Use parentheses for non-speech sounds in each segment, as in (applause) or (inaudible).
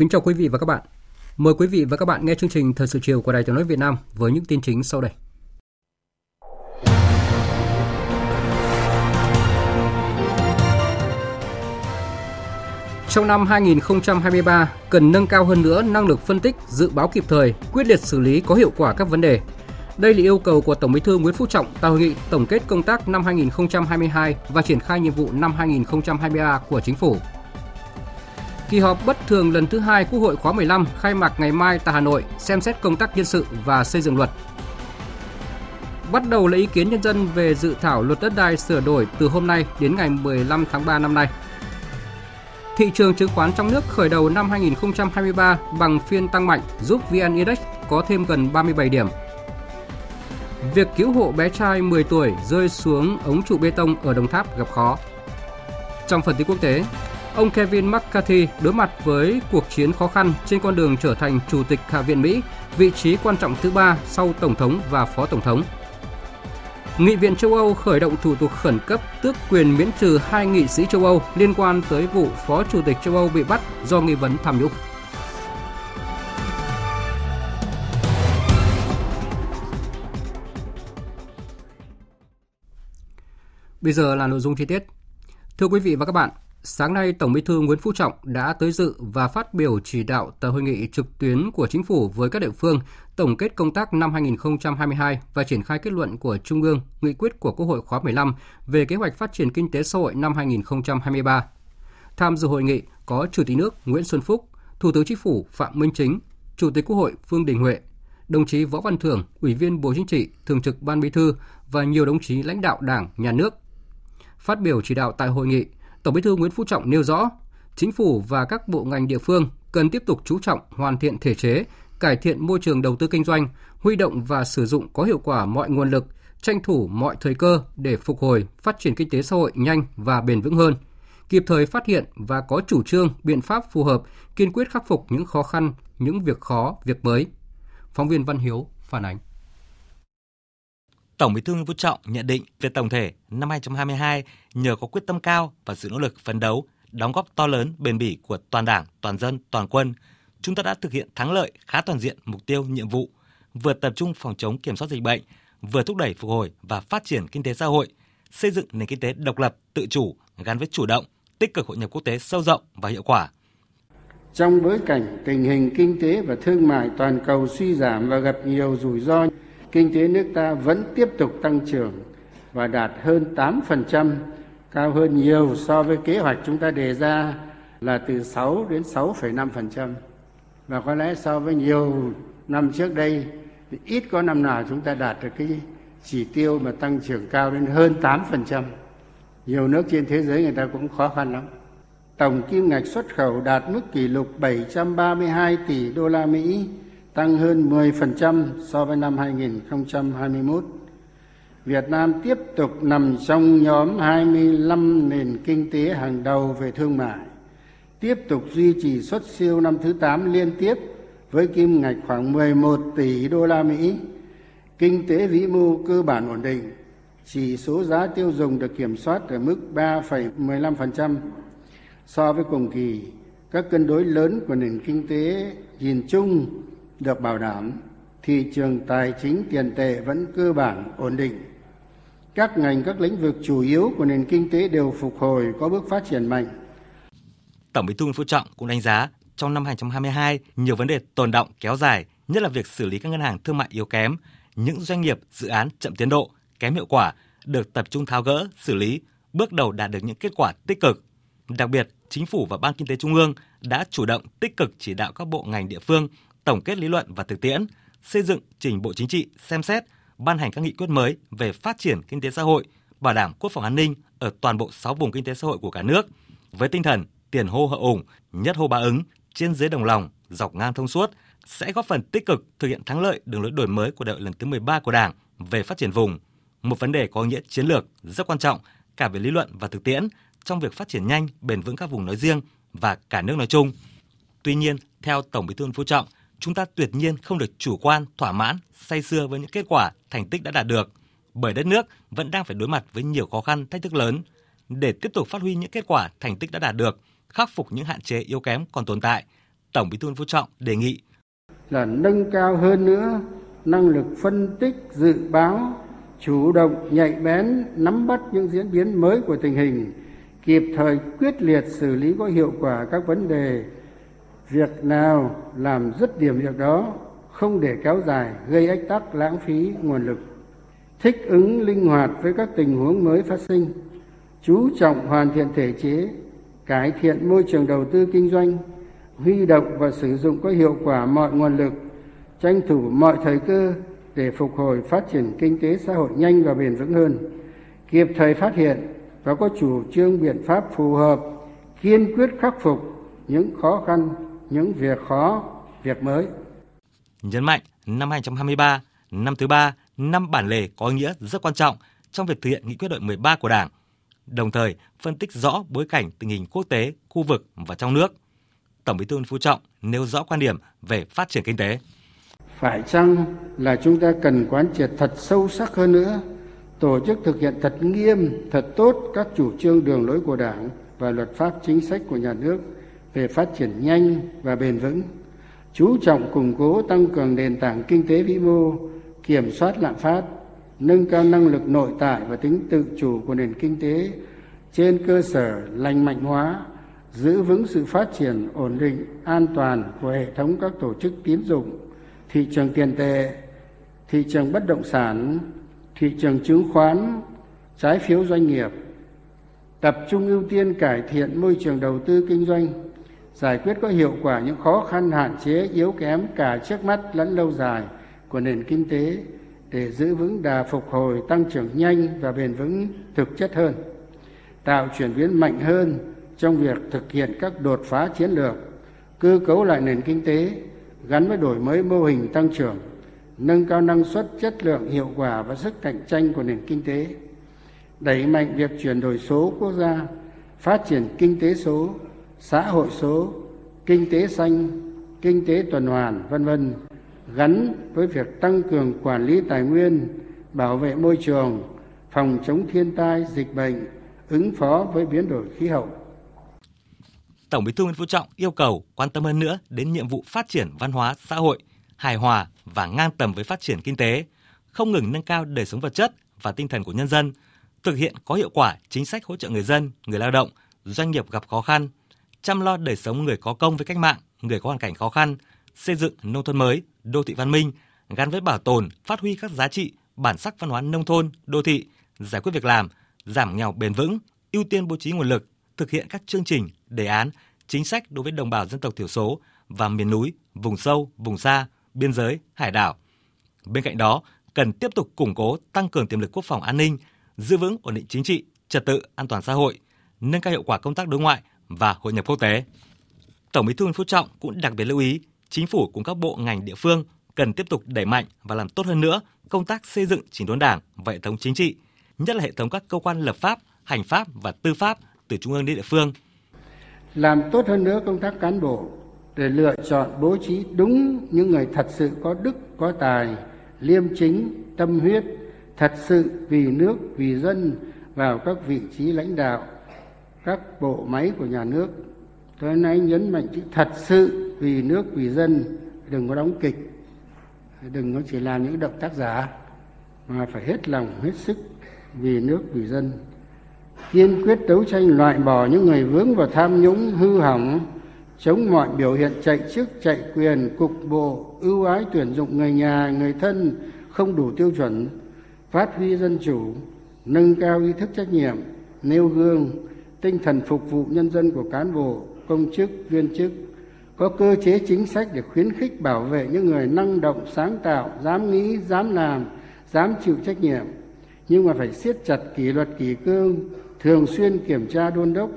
Kính chào quý vị và các bạn. Mời quý vị và các bạn nghe chương trình Thời sự chiều của Đài Tiếng nói Việt Nam với những tin chính sau đây. Trong năm 2023, cần nâng cao hơn nữa năng lực phân tích, dự báo kịp thời, quyết liệt xử lý có hiệu quả các vấn đề. Đây là yêu cầu của Tổng Bí thư Nguyễn Phú Trọng tại hội nghị tổng kết công tác năm 2022 và triển khai nhiệm vụ năm 2023 của Chính phủ. Kỳ họp bất thường lần thứ hai Quốc hội khóa 15 khai mạc ngày mai tại Hà Nội xem xét công tác nhân sự và xây dựng luật. Bắt đầu lấy ý kiến nhân dân về dự thảo luật đất đai sửa đổi từ hôm nay đến ngày 15 tháng 3 năm nay. Thị trường chứng khoán trong nước khởi đầu năm 2023 bằng phiên tăng mạnh giúp VN Index có thêm gần 37 điểm. Việc cứu hộ bé trai 10 tuổi rơi xuống ống trụ bê tông ở Đồng Tháp gặp khó. Trong phần tin quốc tế, Ông Kevin McCarthy đối mặt với cuộc chiến khó khăn trên con đường trở thành Chủ tịch Hạ viện Mỹ, vị trí quan trọng thứ ba sau Tổng thống và Phó Tổng thống. Nghị viện châu Âu khởi động thủ tục khẩn cấp tước quyền miễn trừ hai nghị sĩ châu Âu liên quan tới vụ Phó Chủ tịch châu Âu bị bắt do nghi vấn tham nhũng. Bây giờ là nội dung chi tiết. Thưa quý vị và các bạn, Sáng nay, Tổng Bí thư Nguyễn Phú Trọng đã tới dự và phát biểu chỉ đạo tại hội nghị trực tuyến của Chính phủ với các địa phương tổng kết công tác năm 2022 và triển khai kết luận của Trung ương, nghị quyết của Quốc hội khóa 15 về kế hoạch phát triển kinh tế xã hội năm 2023. Tham dự hội nghị có Chủ tịch nước Nguyễn Xuân Phúc, Thủ tướng Chính phủ Phạm Minh Chính, Chủ tịch Quốc hội Vương Đình Huệ, đồng chí Võ Văn Thưởng, Ủy viên Bộ Chính trị, Thường trực Ban Bí thư và nhiều đồng chí lãnh đạo Đảng, Nhà nước. Phát biểu chỉ đạo tại hội nghị, Tổng Bí thư Nguyễn Phú Trọng nêu rõ, chính phủ và các bộ ngành địa phương cần tiếp tục chú trọng hoàn thiện thể chế, cải thiện môi trường đầu tư kinh doanh, huy động và sử dụng có hiệu quả mọi nguồn lực, tranh thủ mọi thời cơ để phục hồi, phát triển kinh tế xã hội nhanh và bền vững hơn, kịp thời phát hiện và có chủ trương, biện pháp phù hợp, kiên quyết khắc phục những khó khăn, những việc khó, việc mới. Phóng viên Văn Hiếu phản ánh. Tổng Bí thư Nguyễn Phú Trọng nhận định về tổng thể năm 2022 nhờ có quyết tâm cao và sự nỗ lực phấn đấu, đóng góp to lớn bền bỉ của toàn Đảng, toàn dân, toàn quân, chúng ta đã thực hiện thắng lợi khá toàn diện mục tiêu nhiệm vụ, vừa tập trung phòng chống kiểm soát dịch bệnh, vừa thúc đẩy phục hồi và phát triển kinh tế xã hội, xây dựng nền kinh tế độc lập, tự chủ gắn với chủ động, tích cực hội nhập quốc tế sâu rộng và hiệu quả. Trong bối cảnh tình hình kinh tế và thương mại toàn cầu suy giảm và gặp nhiều rủi ro kinh tế nước ta vẫn tiếp tục tăng trưởng và đạt hơn 8%, cao hơn nhiều so với kế hoạch chúng ta đề ra là từ 6 đến 6,5%. Và có lẽ so với nhiều năm trước đây thì ít có năm nào chúng ta đạt được cái chỉ tiêu mà tăng trưởng cao đến hơn 8%. Nhiều nước trên thế giới người ta cũng khó khăn lắm. Tổng kim ngạch xuất khẩu đạt mức kỷ lục 732 tỷ đô la Mỹ, tăng hơn 10% so với năm 2021. Việt Nam tiếp tục nằm trong nhóm 25 nền kinh tế hàng đầu về thương mại, tiếp tục duy trì xuất siêu năm thứ 8 liên tiếp với kim ngạch khoảng 11 tỷ đô la Mỹ. Kinh tế vĩ mô cơ bản ổn định, chỉ số giá tiêu dùng được kiểm soát ở mức 3,15% so với cùng kỳ. Các cân đối lớn của nền kinh tế nhìn chung được bảo đảm thị trường tài chính tiền tệ vẫn cơ bản ổn định. Các ngành các lĩnh vực chủ yếu của nền kinh tế đều phục hồi có bước phát triển mạnh. Tổng Bí thư Nguyễn Phú Trọng cũng đánh giá trong năm 2022 nhiều vấn đề tồn động kéo dài, nhất là việc xử lý các ngân hàng thương mại yếu kém, những doanh nghiệp dự án chậm tiến độ, kém hiệu quả được tập trung tháo gỡ, xử lý, bước đầu đạt được những kết quả tích cực. Đặc biệt, Chính phủ và Ban Kinh tế Trung ương đã chủ động tích cực chỉ đạo các bộ ngành địa phương tổng kết lý luận và thực tiễn, xây dựng trình Bộ Chính trị xem xét, ban hành các nghị quyết mới về phát triển kinh tế xã hội, bảo đảm quốc phòng an ninh ở toàn bộ 6 vùng kinh tế xã hội của cả nước với tinh thần tiền hô hậu ủng, nhất hô ba ứng, trên dưới đồng lòng, dọc ngang thông suốt sẽ góp phần tích cực thực hiện thắng lợi đường lối đổi mới của đại hội lần thứ 13 của Đảng về phát triển vùng, một vấn đề có nghĩa chiến lược rất quan trọng cả về lý luận và thực tiễn trong việc phát triển nhanh, bền vững các vùng nói riêng và cả nước nói chung. Tuy nhiên, theo Tổng Bí thư Nguyễn Phú Trọng, chúng ta tuyệt nhiên không được chủ quan, thỏa mãn, say sưa với những kết quả, thành tích đã đạt được, bởi đất nước vẫn đang phải đối mặt với nhiều khó khăn, thách thức lớn. Để tiếp tục phát huy những kết quả, thành tích đã đạt được, khắc phục những hạn chế yếu kém còn tồn tại, Tổng Bí thư Nguyễn Phú Trọng đề nghị là nâng cao hơn nữa năng lực phân tích, dự báo, chủ động, nhạy bén, nắm bắt những diễn biến mới của tình hình, kịp thời quyết liệt xử lý có hiệu quả các vấn đề việc nào làm dứt điểm việc đó không để kéo dài, gây ách tắc, lãng phí nguồn lực. Thích ứng linh hoạt với các tình huống mới phát sinh. Chú trọng hoàn thiện thể chế, cải thiện môi trường đầu tư kinh doanh, huy động và sử dụng có hiệu quả mọi nguồn lực, tranh thủ mọi thời cơ để phục hồi phát triển kinh tế xã hội nhanh và bền vững hơn. Kịp thời phát hiện và có chủ trương biện pháp phù hợp, kiên quyết khắc phục những khó khăn những việc khó việc mới nhấn mạnh năm 2023 năm thứ ba năm bản lề có ý nghĩa rất quan trọng trong việc thực hiện nghị quyết đội 13 của Đảng đồng thời phân tích rõ bối cảnh tình hình quốc tế, khu vực và trong nước. Tổng Bí thư Nguyễn Phú Trọng nêu rõ quan điểm về phát triển kinh tế. Phải chăng là chúng ta cần quán triệt thật sâu sắc hơn nữa, tổ chức thực hiện thật nghiêm, thật tốt các chủ trương đường lối của Đảng và luật pháp chính sách của nhà nước về phát triển nhanh và bền vững, chú trọng củng cố tăng cường nền tảng kinh tế vĩ mô, kiểm soát lạm phát, nâng cao năng lực nội tại và tính tự chủ của nền kinh tế trên cơ sở lành mạnh hóa giữ vững sự phát triển ổn định an toàn của hệ thống các tổ chức tín dụng thị trường tiền tệ thị trường bất động sản thị trường chứng khoán trái phiếu doanh nghiệp tập trung ưu tiên cải thiện môi trường đầu tư kinh doanh giải quyết có hiệu quả những khó khăn, hạn chế, yếu kém cả trước mắt lẫn lâu dài của nền kinh tế để giữ vững đà phục hồi, tăng trưởng nhanh và bền vững thực chất hơn, tạo chuyển biến mạnh hơn trong việc thực hiện các đột phá chiến lược, cơ cấu lại nền kinh tế gắn với đổi mới mô hình tăng trưởng, nâng cao năng suất, chất lượng, hiệu quả và sức cạnh tranh của nền kinh tế, đẩy mạnh việc chuyển đổi số quốc gia, phát triển kinh tế số xã hội số kinh tế xanh kinh tế tuần hoàn vân vân gắn với việc tăng cường quản lý tài nguyên bảo vệ môi trường phòng chống thiên tai dịch bệnh ứng phó với biến đổi khí hậu. Tổng Bí thư Nguyễn Phú Trọng yêu cầu quan tâm hơn nữa đến nhiệm vụ phát triển văn hóa xã hội hài hòa và ngang tầm với phát triển kinh tế, không ngừng nâng cao đời sống vật chất và tinh thần của nhân dân, thực hiện có hiệu quả chính sách hỗ trợ người dân, người lao động, doanh nghiệp gặp khó khăn, chăm lo đời sống người có công với cách mạng, người có hoàn cảnh khó khăn, xây dựng nông thôn mới, đô thị văn minh gắn với bảo tồn, phát huy các giá trị, bản sắc văn hóa nông thôn, đô thị, giải quyết việc làm, giảm nghèo bền vững, ưu tiên bố trí nguồn lực, thực hiện các chương trình, đề án, chính sách đối với đồng bào dân tộc thiểu số và miền núi, vùng sâu, vùng xa, biên giới, hải đảo. Bên cạnh đó, cần tiếp tục củng cố, tăng cường tiềm lực quốc phòng an ninh, giữ vững ổn định chính trị, trật tự, an toàn xã hội, nâng cao hiệu quả công tác đối ngoại và hội nhập quốc tế. Tổng Bí thư Nguyễn Phú Trọng cũng đặc biệt lưu ý chính phủ cùng các bộ ngành địa phương cần tiếp tục đẩy mạnh và làm tốt hơn nữa công tác xây dựng chỉnh đốn Đảng và hệ thống chính trị, nhất là hệ thống các cơ quan lập pháp, hành pháp và tư pháp từ trung ương đến địa phương. Làm tốt hơn nữa công tác cán bộ để lựa chọn bố trí đúng những người thật sự có đức, có tài, liêm chính, tâm huyết, thật sự vì nước, vì dân vào các vị trí lãnh đạo, các bộ máy của nhà nước. Tôi nay nhấn mạnh chữ thật sự vì nước, vì dân, đừng có đóng kịch, đừng có chỉ làm những động tác giả, mà phải hết lòng, hết sức vì nước, vì dân. Kiên quyết đấu tranh loại bỏ những người vướng vào tham nhũng hư hỏng chống mọi biểu hiện chạy chức chạy quyền cục bộ ưu ái tuyển dụng người nhà người thân không đủ tiêu chuẩn phát huy dân chủ nâng cao ý thức trách nhiệm nêu gương, tinh thần phục vụ nhân dân của cán bộ, công chức, viên chức, có cơ chế chính sách để khuyến khích bảo vệ những người năng động, sáng tạo, dám nghĩ, dám làm, dám chịu trách nhiệm, nhưng mà phải siết chặt kỷ luật kỷ cương, thường xuyên kiểm tra đôn đốc,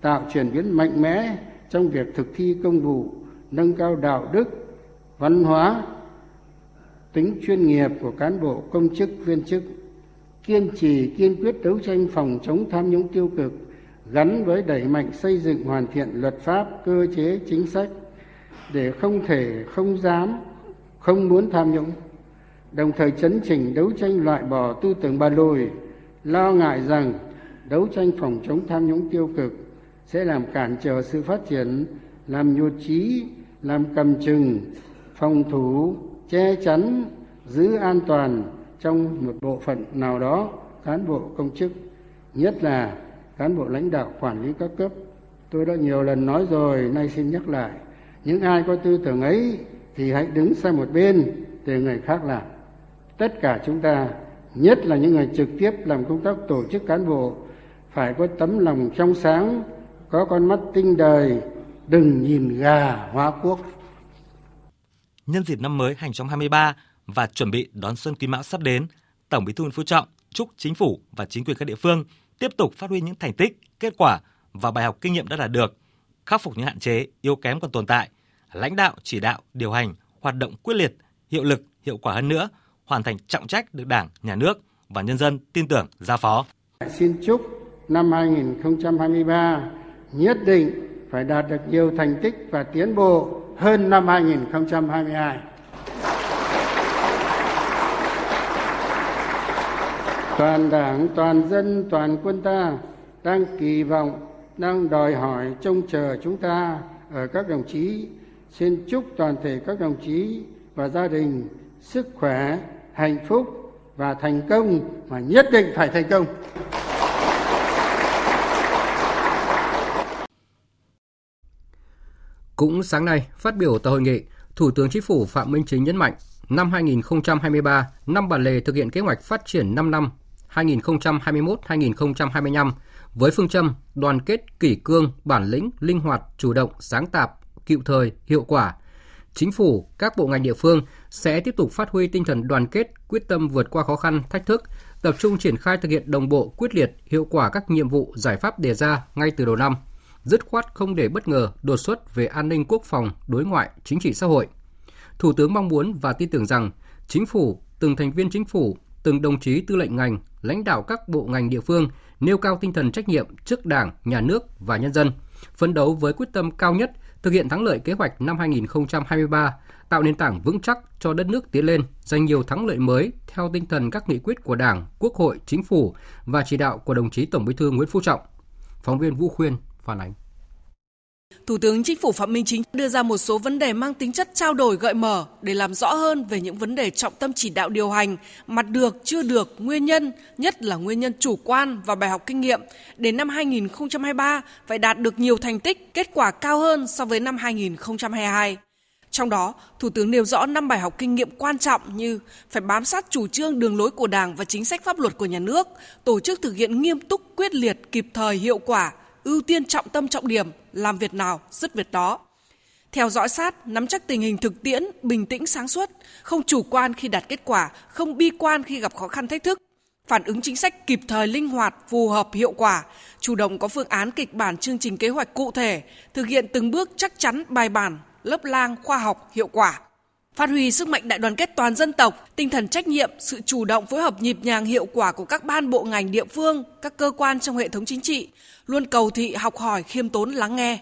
tạo chuyển biến mạnh mẽ trong việc thực thi công vụ, nâng cao đạo đức, văn hóa, tính chuyên nghiệp của cán bộ công chức viên chức kiên trì kiên quyết đấu tranh phòng chống tham nhũng tiêu cực gắn với đẩy mạnh xây dựng hoàn thiện luật pháp, cơ chế, chính sách để không thể, không dám, không muốn tham nhũng, đồng thời chấn chỉnh đấu tranh loại bỏ tư tưởng bà lùi, lo ngại rằng đấu tranh phòng chống tham nhũng tiêu cực sẽ làm cản trở sự phát triển, làm nhụt chí, làm cầm chừng, phòng thủ, che chắn, giữ an toàn trong một bộ phận nào đó cán bộ, công chức, nhất là cán bộ lãnh đạo quản lý các cấp. Tôi đã nhiều lần nói rồi nay xin nhắc lại. Những ai có tư tưởng ấy thì hãy đứng sang một bên để người khác làm. Tất cả chúng ta nhất là những người trực tiếp làm công tác tổ chức cán bộ phải có tấm lòng trong sáng có con mắt tinh đời đừng nhìn gà hóa quốc. Nhân dịp năm mới 2023 và chuẩn bị đón xuân quý mão sắp đến, Tổng Bí thư Nguyễn Phú Trọng chúc chính phủ và chính quyền các địa phương tiếp tục phát huy những thành tích, kết quả và bài học kinh nghiệm đã đạt được, khắc phục những hạn chế, yếu kém còn tồn tại, lãnh đạo, chỉ đạo, điều hành hoạt động quyết liệt, hiệu lực, hiệu quả hơn nữa, hoàn thành trọng trách được Đảng, Nhà nước và nhân dân tin tưởng giao phó. Xin chúc năm 2023 nhất định phải đạt được nhiều thành tích và tiến bộ hơn năm 2022. Toàn đảng, toàn dân, toàn quân ta đang kỳ vọng, đang đòi hỏi, trông chờ chúng ta ở các đồng chí. Xin chúc toàn thể các đồng chí và gia đình sức khỏe, hạnh phúc và thành công mà nhất định phải thành công. Cũng sáng nay, phát biểu tại hội nghị, Thủ tướng Chính phủ Phạm Minh Chính nhấn mạnh, năm 2023, năm bản lề thực hiện kế hoạch phát triển 5 năm 2021-2025 với phương châm đoàn kết kỷ cương, bản lĩnh, linh hoạt, chủ động, sáng tạo, kịp thời, hiệu quả. Chính phủ, các bộ ngành địa phương sẽ tiếp tục phát huy tinh thần đoàn kết, quyết tâm vượt qua khó khăn, thách thức, tập trung triển khai thực hiện đồng bộ, quyết liệt, hiệu quả các nhiệm vụ, giải pháp đề ra ngay từ đầu năm – dứt khoát không để bất ngờ đột xuất về an ninh quốc phòng, đối ngoại, chính trị xã hội. Thủ tướng mong muốn và tin tưởng rằng chính phủ, từng thành viên chính phủ, từng đồng chí tư lệnh ngành, lãnh đạo các bộ ngành địa phương nêu cao tinh thần trách nhiệm trước Đảng, Nhà nước và nhân dân, phấn đấu với quyết tâm cao nhất thực hiện thắng lợi kế hoạch năm 2023, tạo nền tảng vững chắc cho đất nước tiến lên, giành nhiều thắng lợi mới theo tinh thần các nghị quyết của Đảng, Quốc hội, Chính phủ và chỉ đạo của đồng chí Tổng Bí thư Nguyễn Phú Trọng. Phóng viên Vũ Khuyên phản ánh. Thủ tướng Chính phủ Phạm Minh Chính đưa ra một số vấn đề mang tính chất trao đổi gợi mở để làm rõ hơn về những vấn đề trọng tâm chỉ đạo điều hành, mặt được, chưa được, nguyên nhân, nhất là nguyên nhân chủ quan và bài học kinh nghiệm. Đến năm 2023 phải đạt được nhiều thành tích, kết quả cao hơn so với năm 2022. Trong đó, Thủ tướng nêu rõ năm bài học kinh nghiệm quan trọng như phải bám sát chủ trương đường lối của Đảng và chính sách pháp luật của nhà nước, tổ chức thực hiện nghiêm túc, quyết liệt, kịp thời, hiệu quả, ưu tiên trọng tâm trọng điểm, làm việc nào dứt việc đó. Theo dõi sát, nắm chắc tình hình thực tiễn, bình tĩnh sáng suốt, không chủ quan khi đạt kết quả, không bi quan khi gặp khó khăn thách thức, phản ứng chính sách kịp thời linh hoạt, phù hợp, hiệu quả, chủ động có phương án kịch bản chương trình kế hoạch cụ thể, thực hiện từng bước chắc chắn, bài bản, lớp lang, khoa học, hiệu quả. Phát huy sức mạnh đại đoàn kết toàn dân tộc, tinh thần trách nhiệm, sự chủ động phối hợp nhịp nhàng hiệu quả của các ban bộ ngành địa phương, các cơ quan trong hệ thống chính trị, luôn cầu thị học hỏi khiêm tốn lắng nghe.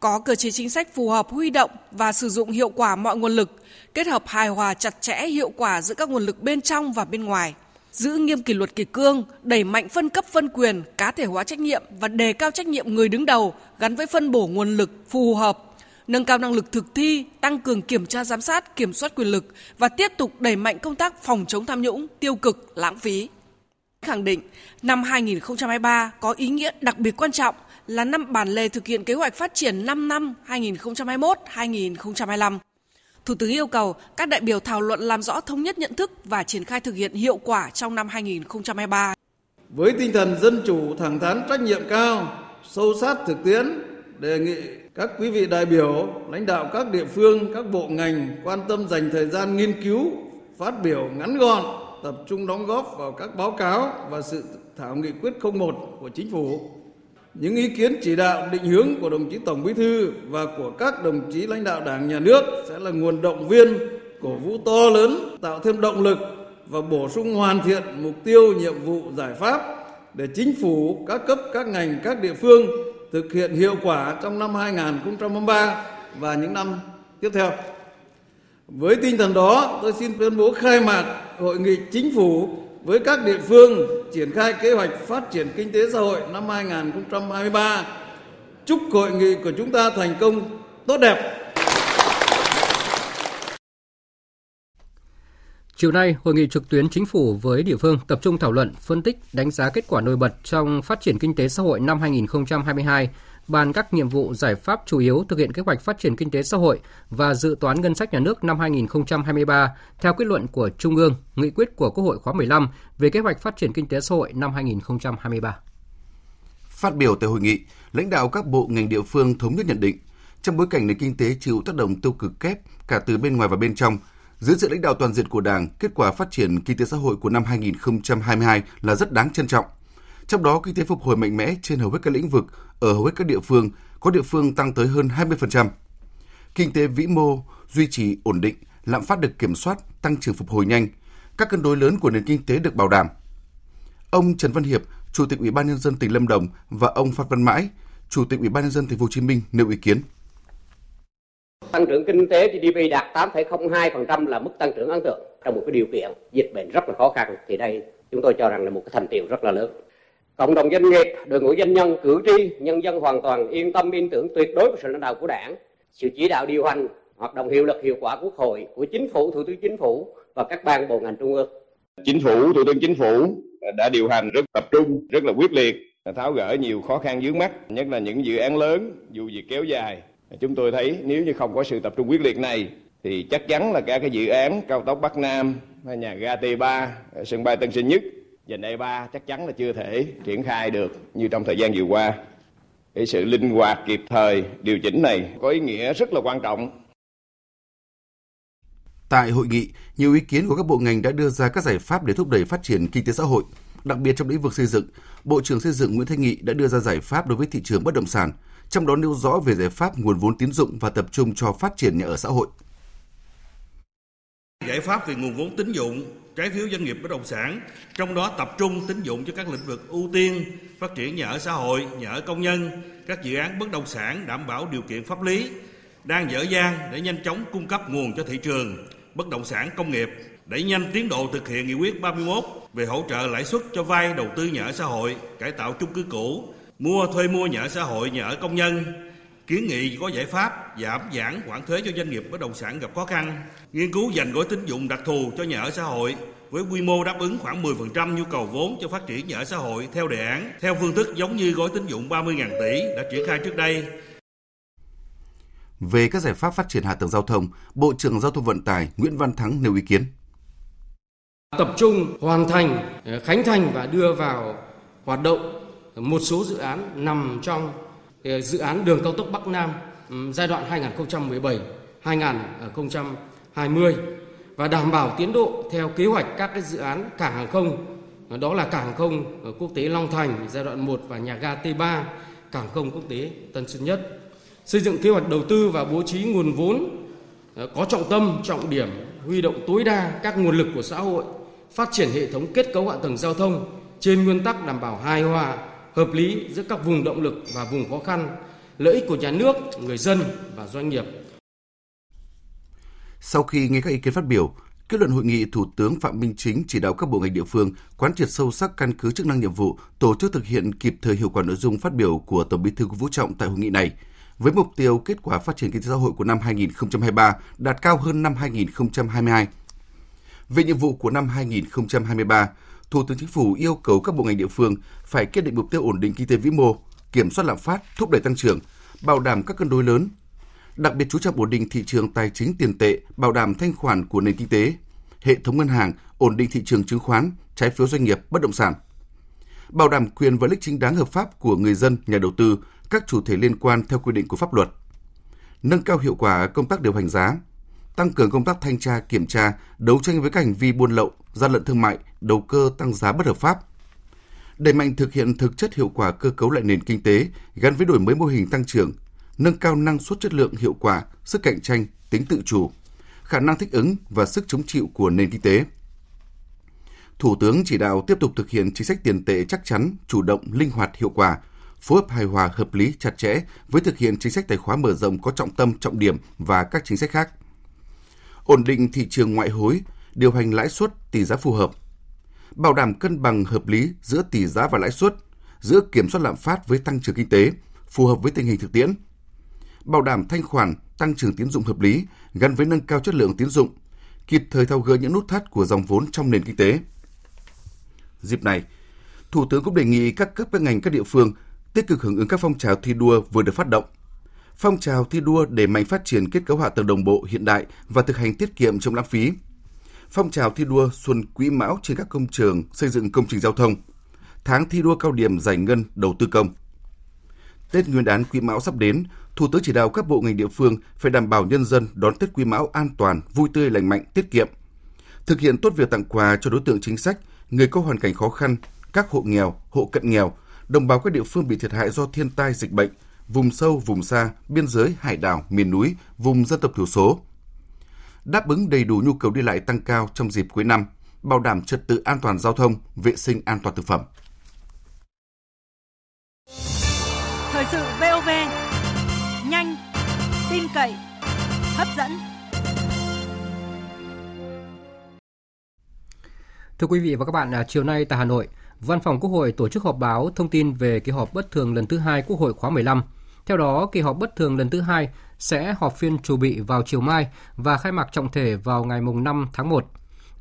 Có cơ chế chính sách phù hợp huy động và sử dụng hiệu quả mọi nguồn lực, kết hợp hài hòa chặt chẽ hiệu quả giữa các nguồn lực bên trong và bên ngoài. Giữ nghiêm kỷ luật kỷ cương, đẩy mạnh phân cấp phân quyền, cá thể hóa trách nhiệm và đề cao trách nhiệm người đứng đầu gắn với phân bổ nguồn lực phù hợp nâng cao năng lực thực thi, tăng cường kiểm tra giám sát, kiểm soát quyền lực và tiếp tục đẩy mạnh công tác phòng chống tham nhũng, tiêu cực, lãng phí. Khẳng định năm 2023 có ý nghĩa đặc biệt quan trọng là năm bản lề thực hiện kế hoạch phát triển 5 năm 2021-2025. Thủ tướng yêu cầu các đại biểu thảo luận làm rõ thống nhất nhận thức và triển khai thực hiện hiệu quả trong năm 2023. Với tinh thần dân chủ, thẳng thắn, trách nhiệm cao, sâu sát thực tiễn, đề nghị các quý vị đại biểu, lãnh đạo các địa phương, các bộ ngành quan tâm dành thời gian nghiên cứu, phát biểu ngắn gọn, tập trung đóng góp vào các báo cáo và sự thảo nghị quyết 01 của chính phủ. Những ý kiến chỉ đạo định hướng của đồng chí Tổng Bí thư và của các đồng chí lãnh đạo Đảng nhà nước sẽ là nguồn động viên, cổ vũ to lớn, tạo thêm động lực và bổ sung hoàn thiện mục tiêu, nhiệm vụ, giải pháp để chính phủ, các cấp, các ngành, các địa phương thực hiện hiệu quả trong năm 2023 và những năm tiếp theo. Với tinh thần đó, tôi xin tuyên bố khai mạc hội nghị chính phủ với các địa phương triển khai kế hoạch phát triển kinh tế xã hội năm 2023. Chúc hội nghị của chúng ta thành công tốt đẹp. Chiều nay, hội nghị trực tuyến chính phủ với địa phương tập trung thảo luận, phân tích, đánh giá kết quả nổi bật trong phát triển kinh tế xã hội năm 2022, bàn các nhiệm vụ giải pháp chủ yếu thực hiện kế hoạch phát triển kinh tế xã hội và dự toán ngân sách nhà nước năm 2023 theo kết luận của Trung ương, nghị quyết của Quốc hội khóa 15 về kế hoạch phát triển kinh tế xã hội năm 2023. Phát biểu tại hội nghị, lãnh đạo các bộ ngành địa phương thống nhất nhận định, trong bối cảnh nền kinh tế chịu tác động tiêu cực kép cả từ bên ngoài và bên trong, dưới sự lãnh đạo toàn diện của Đảng, kết quả phát triển kinh tế xã hội của năm 2022 là rất đáng trân trọng. Trong đó, kinh tế phục hồi mạnh mẽ trên hầu hết các lĩnh vực, ở hầu hết các địa phương, có địa phương tăng tới hơn 20%. Kinh tế vĩ mô duy trì ổn định, lạm phát được kiểm soát, tăng trưởng phục hồi nhanh, các cân đối lớn của nền kinh tế được bảo đảm. Ông Trần Văn Hiệp, Chủ tịch Ủy ban nhân dân tỉnh Lâm Đồng và ông Phan Văn Mãi, Chủ tịch Ủy ban nhân dân thành phố Hồ Chí Minh nêu ý kiến. Tăng trưởng kinh tế GDP đạt 8,02% là mức tăng trưởng ấn tượng trong một cái điều kiện dịch bệnh rất là khó khăn thì đây chúng tôi cho rằng là một cái thành tiệu rất là lớn. Cộng đồng doanh nghiệp, đội ngũ doanh nhân, cử tri, nhân dân hoàn toàn yên tâm tin tưởng tuyệt đối vào sự lãnh đạo của Đảng, sự chỉ đạo điều hành, hoạt động hiệu lực hiệu quả của Quốc hội, của Chính phủ, Thủ tướng Chính phủ và các ban bộ ngành trung ương. Chính phủ, Thủ tướng Chính phủ đã điều hành rất tập trung, rất là quyết liệt, tháo gỡ nhiều khó khăn vướng mắt, nhất là những dự án lớn, dù việc kéo dài. Chúng tôi thấy nếu như không có sự tập trung quyết liệt này thì chắc chắn là cả cái dự án cao tốc Bắc Nam, nhà ga T3, sân bay Tân Sơn Nhất và e 3 chắc chắn là chưa thể triển khai được như trong thời gian vừa qua. Cái sự linh hoạt kịp thời điều chỉnh này có ý nghĩa rất là quan trọng. Tại hội nghị, nhiều ý kiến của các bộ ngành đã đưa ra các giải pháp để thúc đẩy phát triển kinh tế xã hội. Đặc biệt trong lĩnh vực xây dựng, Bộ trưởng Xây dựng Nguyễn Thanh Nghị đã đưa ra giải pháp đối với thị trường bất động sản, trong đó nêu rõ về giải pháp nguồn vốn tín dụng và tập trung cho phát triển nhà ở xã hội. Giải pháp về nguồn vốn tín dụng trái phiếu doanh nghiệp bất động sản, trong đó tập trung tín dụng cho các lĩnh vực ưu tiên, phát triển nhà ở xã hội, nhà ở công nhân, các dự án bất động sản đảm bảo điều kiện pháp lý, đang dở dang để nhanh chóng cung cấp nguồn cho thị trường bất động sản công nghiệp, đẩy nhanh tiến độ thực hiện nghị quyết 31 về hỗ trợ lãi suất cho vay đầu tư nhà ở xã hội, cải tạo chung cư cũ, mua thuê mua nhà ở xã hội, nhà ở công nhân, kiến nghị có giải pháp giảm giãn khoản thuế cho doanh nghiệp bất động sản gặp khó khăn, nghiên cứu dành gói tín dụng đặc thù cho nhà ở xã hội với quy mô đáp ứng khoảng 10% nhu cầu vốn cho phát triển nhà ở xã hội theo đề án, theo phương thức giống như gói tín dụng 30.000 tỷ đã triển khai trước đây. Về các giải pháp phát triển hạ tầng giao thông, Bộ trưởng Giao thông Vận tải Nguyễn Văn Thắng nêu ý kiến. Tập trung hoàn thành, khánh thành và đưa vào hoạt động một số dự án nằm trong ờ, dự án đường cao tốc Bắc Nam ừ, giai đoạn 2017-2020 và đảm bảo tiến độ theo kế hoạch các cái dự án cảng hàng không. Ờ, đó là cảng hàng không ờ, quốc tế Long Thành, giai đoạn 1 và nhà ga T3 cảng không quốc tế Tân Sơn Nhất. Xây dựng kế hoạch đầu tư và bố trí nguồn vốn có trọng tâm, trọng điểm, huy động tối đa các nguồn lực của xã hội, phát triển hệ thống kết cấu hạ tầng giao thông trên nguyên tắc đảm bảo hài hòa hợp lý giữa các vùng động lực và vùng khó khăn, lợi ích của nhà nước, người dân và doanh nghiệp. Sau khi nghe các ý kiến phát biểu, kết luận hội nghị Thủ tướng Phạm Minh Chính chỉ đạo các bộ ngành địa phương quán triệt sâu sắc căn cứ chức năng nhiệm vụ, tổ chức thực hiện kịp thời hiệu quả nội dung phát biểu của Tổng Bí thư Vũ Trọng tại hội nghị này, với mục tiêu kết quả phát triển kinh tế xã hội của năm 2023 đạt cao hơn năm 2022. Về nhiệm vụ của năm 2023, Thủ tướng Chính phủ yêu cầu các bộ ngành địa phương phải kiên định mục tiêu ổn định kinh tế vĩ mô, kiểm soát lạm phát, thúc đẩy tăng trưởng, bảo đảm các cân đối lớn. Đặc biệt chú trọng ổn định thị trường tài chính tiền tệ, bảo đảm thanh khoản của nền kinh tế, hệ thống ngân hàng, ổn định thị trường chứng khoán, trái phiếu doanh nghiệp, bất động sản. bảo đảm quyền và lợi ích chính đáng hợp pháp của người dân, nhà đầu tư, các chủ thể liên quan theo quy định của pháp luật. Nâng cao hiệu quả công tác điều hành giá, tăng cường công tác thanh tra, kiểm tra, đấu tranh với các hành vi buôn lậu, gian lận thương mại, đầu cơ tăng giá bất hợp pháp. Đẩy mạnh thực hiện thực chất hiệu quả cơ cấu lại nền kinh tế gắn với đổi mới mô hình tăng trưởng, nâng cao năng suất chất lượng hiệu quả, sức cạnh tranh, tính tự chủ, khả năng thích ứng và sức chống chịu của nền kinh tế. Thủ tướng chỉ đạo tiếp tục thực hiện chính sách tiền tệ chắc chắn, chủ động, linh hoạt, hiệu quả, phối hợp hài hòa, hợp lý, chặt chẽ với thực hiện chính sách tài khóa mở rộng có trọng tâm, trọng điểm và các chính sách khác. Ổn định thị trường ngoại hối, điều hành lãi suất, tỷ giá phù hợp. Bảo đảm cân bằng hợp lý giữa tỷ giá và lãi suất, giữa kiểm soát lạm phát với tăng trưởng kinh tế, phù hợp với tình hình thực tiễn. Bảo đảm thanh khoản, tăng trưởng tín dụng hợp lý gắn với nâng cao chất lượng tín dụng, kịp thời thao gỡ những nút thắt của dòng vốn trong nền kinh tế. Dịp này, Thủ tướng cũng đề nghị các cấp các ngành các địa phương tích cực hưởng ứng các phong trào thi đua vừa được phát động. Phong trào thi đua để mạnh phát triển kết cấu hạ tầng đồng bộ hiện đại và thực hành tiết kiệm trong lãng phí. Phong trào thi đua xuân quý mão trên các công trường xây dựng công trình giao thông. Tháng thi đua cao điểm giải ngân đầu tư công. Tết Nguyên đán Quý Mão sắp đến, Thủ tướng chỉ đạo các bộ ngành địa phương phải đảm bảo nhân dân đón Tết Quý Mão an toàn, vui tươi, lành mạnh, tiết kiệm. Thực hiện tốt việc tặng quà cho đối tượng chính sách, người có hoàn cảnh khó khăn, các hộ nghèo, hộ cận nghèo, đồng bào các địa phương bị thiệt hại do thiên tai dịch bệnh, vùng sâu, vùng xa, biên giới, hải đảo, miền núi, vùng dân tộc thiểu số. Đáp ứng đầy đủ nhu cầu đi lại tăng cao trong dịp cuối năm, bảo đảm trật tự an toàn giao thông, vệ sinh an toàn thực phẩm. Thời sự VOV, nhanh, tin cậy, hấp dẫn. Thưa quý vị và các bạn, à, chiều nay tại Hà Nội, Văn phòng Quốc hội tổ chức họp báo thông tin về kỳ họp bất thường lần thứ hai Quốc hội khóa 15. Theo đó, kỳ họp bất thường lần thứ hai sẽ họp phiên chủ bị vào chiều mai và khai mạc trọng thể vào ngày 5 tháng 1.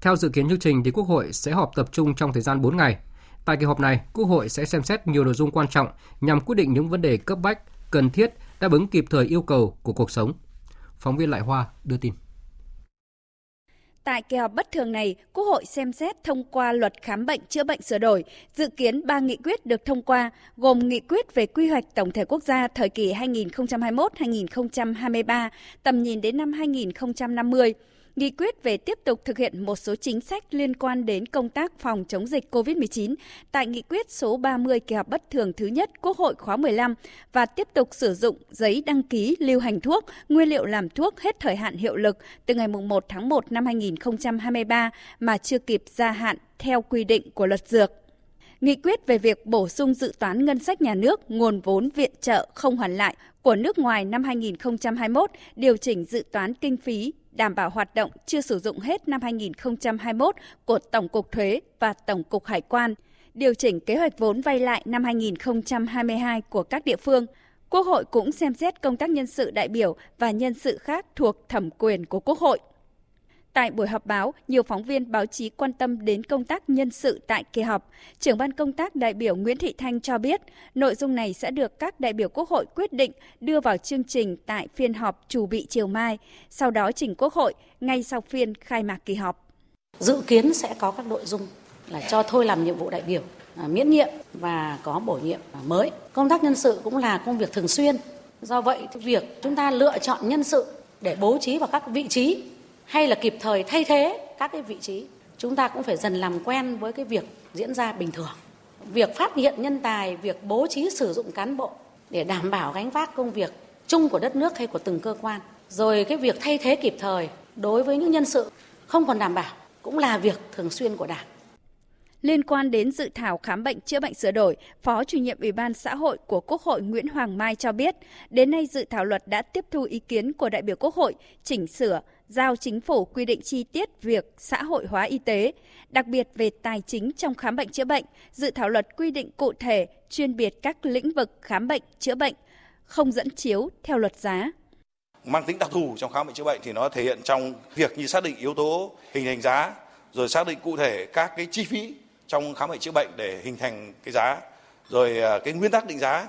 Theo dự kiến chương trình thì Quốc hội sẽ họp tập trung trong thời gian 4 ngày. Tại kỳ họp này, Quốc hội sẽ xem xét nhiều nội dung quan trọng nhằm quyết định những vấn đề cấp bách, cần thiết, đáp ứng kịp thời yêu cầu của cuộc sống. Phóng viên Lại Hoa đưa tin. Tại kỳ họp bất thường này, Quốc hội xem xét thông qua luật khám bệnh chữa bệnh sửa đổi. Dự kiến 3 nghị quyết được thông qua, gồm nghị quyết về quy hoạch tổng thể quốc gia thời kỳ 2021-2023, tầm nhìn đến năm 2050 nghị quyết về tiếp tục thực hiện một số chính sách liên quan đến công tác phòng chống dịch COVID-19 tại nghị quyết số 30 kỳ họp bất thường thứ nhất Quốc hội khóa 15 và tiếp tục sử dụng giấy đăng ký lưu hành thuốc, nguyên liệu làm thuốc hết thời hạn hiệu lực từ ngày 1 tháng 1 năm 2023 mà chưa kịp gia hạn theo quy định của luật dược. Nghị quyết về việc bổ sung dự toán ngân sách nhà nước nguồn vốn viện trợ không hoàn lại của nước ngoài năm 2021, điều chỉnh dự toán kinh phí đảm bảo hoạt động chưa sử dụng hết năm 2021 của Tổng cục Thuế và Tổng cục Hải quan, điều chỉnh kế hoạch vốn vay lại năm 2022 của các địa phương. Quốc hội cũng xem xét công tác nhân sự đại biểu và nhân sự khác thuộc thẩm quyền của Quốc hội. Tại buổi họp báo, nhiều phóng viên báo chí quan tâm đến công tác nhân sự tại kỳ họp. Trưởng ban công tác đại biểu Nguyễn Thị Thanh cho biết, nội dung này sẽ được các đại biểu Quốc hội quyết định đưa vào chương trình tại phiên họp chủ bị chiều mai, sau đó trình Quốc hội ngay sau phiên khai mạc kỳ họp. Dự kiến sẽ có các nội dung là cho thôi làm nhiệm vụ đại biểu, à, miễn nhiệm và có bổ nhiệm à, mới. Công tác nhân sự cũng là công việc thường xuyên. Do vậy, việc chúng ta lựa chọn nhân sự để bố trí vào các vị trí hay là kịp thời thay thế các cái vị trí chúng ta cũng phải dần làm quen với cái việc diễn ra bình thường. Việc phát hiện nhân tài việc bố trí sử dụng cán bộ để đảm bảo gánh vác công việc chung của đất nước hay của từng cơ quan. Rồi cái việc thay thế kịp thời đối với những nhân sự không còn đảm bảo cũng là việc thường xuyên của đảng. Liên quan đến dự thảo khám bệnh chữa bệnh sửa đổi, Phó chủ nhiệm Ủy ban xã hội của Quốc hội Nguyễn Hoàng Mai cho biết, đến nay dự thảo luật đã tiếp thu ý kiến của đại biểu Quốc hội, chỉnh sửa, giao chính phủ quy định chi tiết việc xã hội hóa y tế, đặc biệt về tài chính trong khám bệnh chữa bệnh, dự thảo luật quy định cụ thể chuyên biệt các lĩnh vực khám bệnh chữa bệnh, không dẫn chiếu theo luật giá. Mang tính đặc thù trong khám bệnh chữa bệnh thì nó thể hiện trong việc như xác định yếu tố hình thành giá, rồi xác định cụ thể các cái chi phí trong khám bệnh chữa bệnh để hình thành cái giá, rồi à, cái nguyên tắc định giá,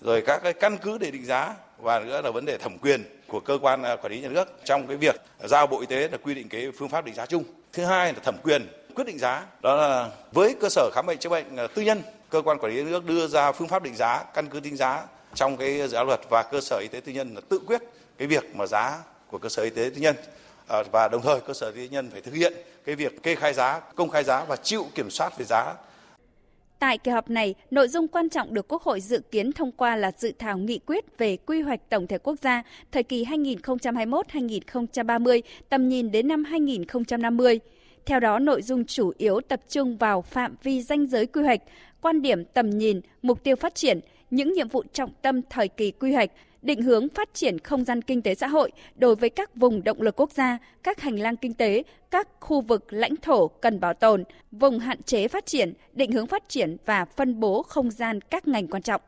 rồi các cái căn cứ để định giá và nữa là vấn đề thẩm quyền của cơ quan à, quản lý nhà nước trong cái việc giao Bộ Y tế là quy định cái phương pháp định giá chung. Thứ hai là thẩm quyền quyết định giá đó là với cơ sở khám bệnh chữa bệnh à, tư nhân cơ quan quản lý nhà nước đưa ra phương pháp định giá căn cứ tính giá trong cái dự án luật và cơ sở y tế tư nhân là tự quyết cái việc mà giá của cơ sở y tế tư nhân à, và đồng thời cơ sở y tế tư nhân phải thực hiện cái việc kê khai giá, công khai giá và chịu kiểm soát về giá Tại kỳ họp này, nội dung quan trọng được Quốc hội dự kiến thông qua là dự thảo nghị quyết về quy hoạch tổng thể quốc gia thời kỳ 2021-2030, tầm nhìn đến năm 2050. Theo đó, nội dung chủ yếu tập trung vào phạm vi danh giới quy hoạch, quan điểm tầm nhìn, mục tiêu phát triển, những nhiệm vụ trọng tâm thời kỳ quy hoạch, định hướng phát triển không gian kinh tế xã hội đối với các vùng động lực quốc gia, các hành lang kinh tế, các khu vực lãnh thổ cần bảo tồn, vùng hạn chế phát triển, định hướng phát triển và phân bố không gian các ngành quan trọng.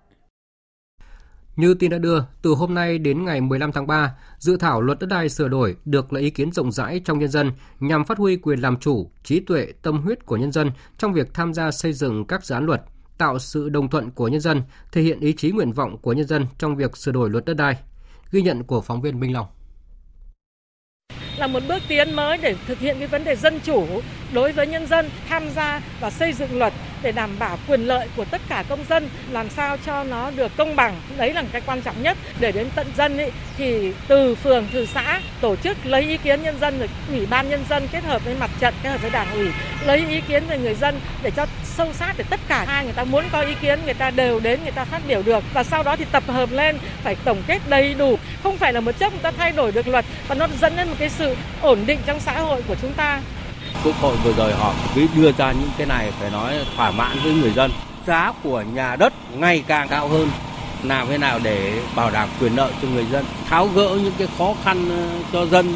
Như tin đã đưa, từ hôm nay đến ngày 15 tháng 3, dự thảo luật đất đai sửa đổi được lấy ý kiến rộng rãi trong nhân dân nhằm phát huy quyền làm chủ, trí tuệ, tâm huyết của nhân dân trong việc tham gia xây dựng các dự án luật, tạo sự đồng thuận của nhân dân, thể hiện ý chí nguyện vọng của nhân dân trong việc sửa đổi luật đất đai. Ghi nhận của phóng viên Minh Long. Là một bước tiến mới để thực hiện cái vấn đề dân chủ đối với nhân dân tham gia và xây dựng luật để đảm bảo quyền lợi của tất cả công dân làm sao cho nó được công bằng. Đấy là cái quan trọng nhất. Để đến tận dân ý, thì từ phường từ xã tổ chức lấy ý kiến nhân dân rồi ủy ban nhân dân kết hợp với mặt trận kết hợp với đảng ủy lấy ý kiến về người dân để cho sâu sát để tất cả ai người ta muốn có ý kiến người ta đều đến người ta phát biểu được và sau đó thì tập hợp lên phải tổng kết đầy đủ không phải là một chốc người ta thay đổi được luật và nó dẫn đến một cái sự ổn định trong xã hội của chúng ta Quốc hội vừa rồi họ cứ đưa ra những cái này phải nói thỏa mãn với người dân. Giá của nhà đất ngày càng cao hơn. Làm thế nào để bảo đảm quyền lợi cho người dân, tháo gỡ những cái khó khăn ờ, cho dân.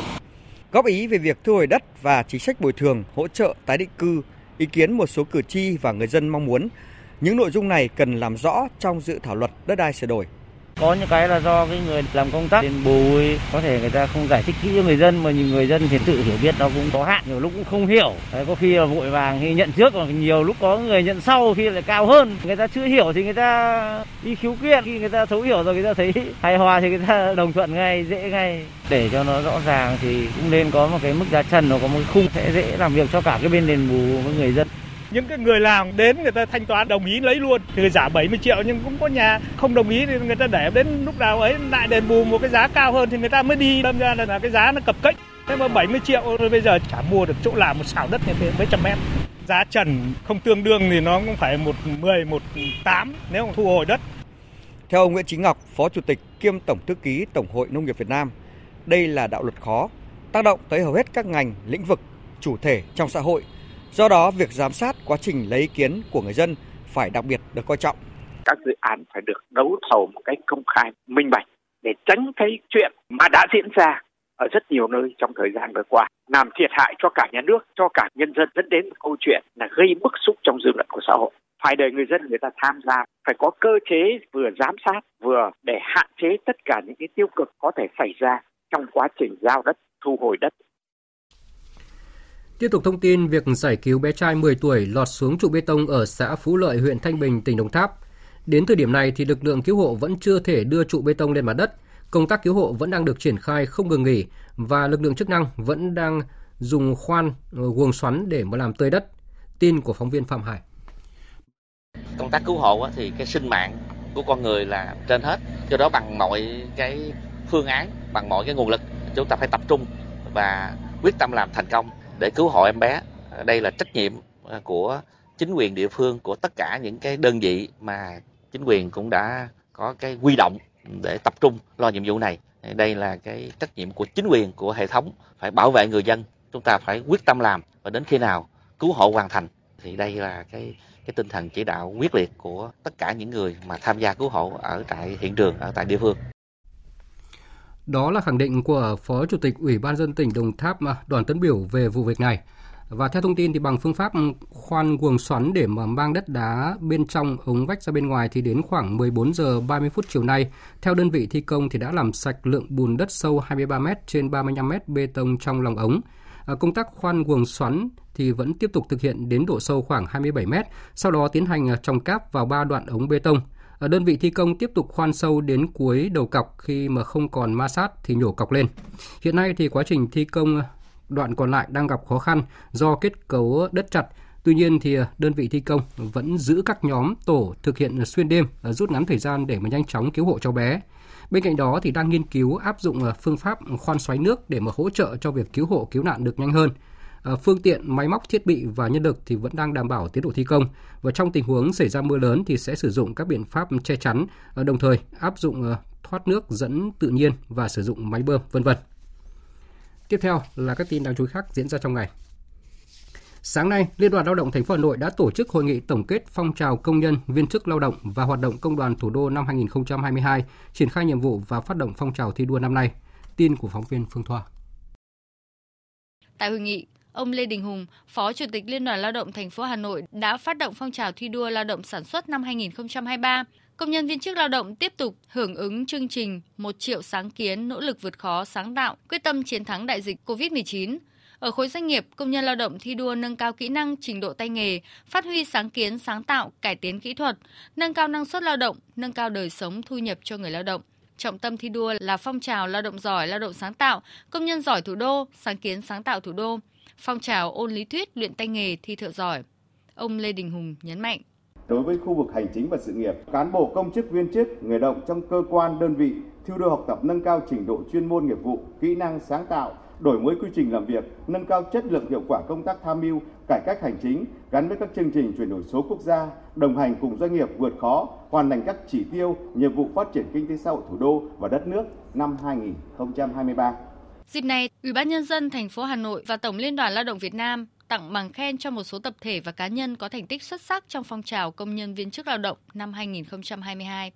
Góp ý về việc thu hồi đất và chính sách bồi thường, hỗ trợ tái định cư, ý kiến một số cử tri và người dân mong muốn những nội dung này cần làm rõ trong dự thảo luật đất đai sửa đổi. Có những cái là do cái người làm công tác đền bù có thể người ta không giải thích kỹ cho người dân mà nhiều người dân thì tự hiểu biết nó cũng có hạn, nhiều lúc cũng không hiểu. Đấy, có khi là vội vàng khi nhận trước còn nhiều lúc có người nhận sau khi lại cao hơn. Người ta chưa hiểu thì người ta đi khiếu kiện, khi người ta thấu hiểu rồi người ta thấy (laughs) hài hòa thì người ta đồng thuận ngay, dễ ngay. Để cho nó rõ ràng thì cũng nên có một cái mức giá trần, nó có một khung sẽ dễ làm việc cho cả cái bên đền bù với người dân những cái người làm đến người ta thanh toán đồng ý lấy luôn thì giả 70 triệu nhưng cũng có nhà không đồng ý thì người ta để đến lúc nào ấy lại đền bù một cái giá cao hơn thì người ta mới đi. Đâm ra là cái giá nó cập kênh. Thế mà 70 triệu rồi bây giờ chả mua được chỗ làm một xào đất như thế mấy trăm mét. Giá trần không tương đương thì nó cũng phải một 10, một 8 nếu mà thu hồi đất. Theo ông Nguyễn Chính Ngọc, Phó Chủ tịch kiêm Tổng Thư ký Tổng hội Nông nghiệp Việt Nam, đây là đạo luật khó, tác động tới hầu hết các ngành, lĩnh vực, chủ thể trong xã hội. Do đó, việc giám sát quá trình lấy ý kiến của người dân phải đặc biệt được coi trọng. Các dự án phải được đấu thầu một cách công khai, minh bạch để tránh cái chuyện mà đã diễn ra ở rất nhiều nơi trong thời gian vừa qua làm thiệt hại cho cả nhà nước, cho cả nhân dân dẫn đến câu chuyện là gây bức xúc trong dư luận của xã hội. Phải để người dân người ta tham gia, phải có cơ chế vừa giám sát vừa để hạn chế tất cả những cái tiêu cực có thể xảy ra trong quá trình giao đất, thu hồi đất Tiếp tục thông tin việc giải cứu bé trai 10 tuổi lọt xuống trụ bê tông ở xã Phú Lợi, huyện Thanh Bình, tỉnh Đồng Tháp. Đến thời điểm này thì lực lượng cứu hộ vẫn chưa thể đưa trụ bê tông lên mặt đất. Công tác cứu hộ vẫn đang được triển khai không ngừng nghỉ và lực lượng chức năng vẫn đang dùng khoan ờ, guồng xoắn để mà làm tơi đất. Tin của phóng viên Phạm Hải. Công tác cứu hộ thì cái sinh mạng của con người là trên hết. Do đó bằng mọi cái phương án, bằng mọi cái nguồn lực chúng ta phải tập trung và quyết tâm làm thành công để cứu hộ em bé. Đây là trách nhiệm à, của chính quyền địa phương, của tất cả những cái đơn vị mà chính quyền cũng đã có cái quy động để tập trung lo nhiệm vụ này. Đây là cái trách nhiệm của chính quyền, của hệ thống phải bảo vệ người dân. Chúng ta phải quyết tâm làm và đến khi nào cứu hộ hoàn thành thì đây là cái cái tinh thần chỉ đạo quyết liệt của tất cả những người mà tham gia cứu hộ ở tại hiện trường ở tại địa phương. Đó là khẳng định của Phó Chủ tịch Ủy ban dân tỉnh Đồng Tháp à, Đoàn Tấn Biểu về vụ việc này. Và theo thông tin thì bằng phương pháp khoan guồng xoắn để mà mang đất đá bên trong ống vách ra bên ngoài thì đến khoảng 14 giờ 30 phút chiều nay, theo đơn vị thi công thì đã làm sạch lượng bùn đất sâu 23 m trên 35 m bê tông trong lòng ống. À, công tác khoan guồng xoắn thì vẫn tiếp tục thực hiện đến độ sâu khoảng 27 m, sau đó tiến hành à, trồng cáp vào ba đoạn ống bê tông. Đơn vị thi công tiếp tục khoan sâu đến cuối đầu cọc, khi mà không còn ma sát thì nhổ cọc lên. Hiện nay thì quá trình thi công đoạn còn lại đang gặp khó khăn do kết cấu đất chặt. Tuy nhiên thì đơn vị thi công vẫn giữ các nhóm tổ thực hiện xuyên đêm à, rút ngắn thời gian để mà nhanh chóng cứu hộ cháu bé. Bên cạnh đó thì đang nghiên cứu áp dụng à, phương pháp khoan xoáy nước để mà hỗ trợ cho việc cứu hộ cứu nạn được nhanh hơn. Ờ, phương tiện, máy móc, thiết bị và nhân lực thì vẫn đang đảm bảo tiến độ thi công và trong tình huống xảy ra mưa lớn thì sẽ sử dụng các biện pháp che chắn, ờ, đồng thời áp dụng ờ, thoát nước dẫn tự nhiên và sử dụng máy bơm, vân vân. Tiếp theo là các tin đáng chú ý khác diễn ra trong ngày. Sáng nay, Liên đoàn Lao động thành phố Hà Nội đã tổ chức hội nghị tổng kết phong trào công nhân, viên chức lao động và hoạt động công đoàn thủ đô năm 2022, triển khai nhiệm vụ và phát động phong trào thi đua năm nay. Tin của phóng viên Phương Thoa. Tại hội nghị, ông Lê Đình Hùng, Phó Chủ tịch Liên đoàn Lao động thành phố Hà Nội đã phát động phong trào thi đua lao động sản xuất năm 2023. Công nhân viên chức lao động tiếp tục hưởng ứng chương trình một triệu sáng kiến nỗ lực vượt khó sáng tạo, quyết tâm chiến thắng đại dịch COVID-19. Ở khối doanh nghiệp, công nhân lao động thi đua nâng cao kỹ năng, trình độ tay nghề, phát huy sáng kiến, sáng tạo, cải tiến kỹ thuật, nâng cao năng suất lao động, nâng cao đời sống thu nhập cho người lao động. Trọng tâm thi đua là phong trào lao động giỏi, lao động sáng tạo, công nhân giỏi thủ đô, sáng kiến sáng tạo thủ đô, phong trào ôn lý thuyết, luyện tay nghề, thi thợ giỏi. Ông Lê Đình Hùng nhấn mạnh. Đối với khu vực hành chính và sự nghiệp, cán bộ công chức viên chức, người động trong cơ quan, đơn vị, thi đua học tập nâng cao trình độ chuyên môn nghiệp vụ, kỹ năng sáng tạo, đổi mới quy trình làm việc, nâng cao chất lượng hiệu quả công tác tham mưu, cải cách hành chính gắn với các chương trình chuyển đổi số quốc gia, đồng hành cùng doanh nghiệp vượt khó, hoàn thành các chỉ tiêu, nhiệm vụ phát triển kinh tế xã hội thủ đô và đất nước năm 2023. Dịp này, Ủy ban nhân dân thành phố Hà Nội và Tổng Liên đoàn Lao động Việt Nam tặng bằng khen cho một số tập thể và cá nhân có thành tích xuất sắc trong phong trào công nhân viên chức lao động năm 2022.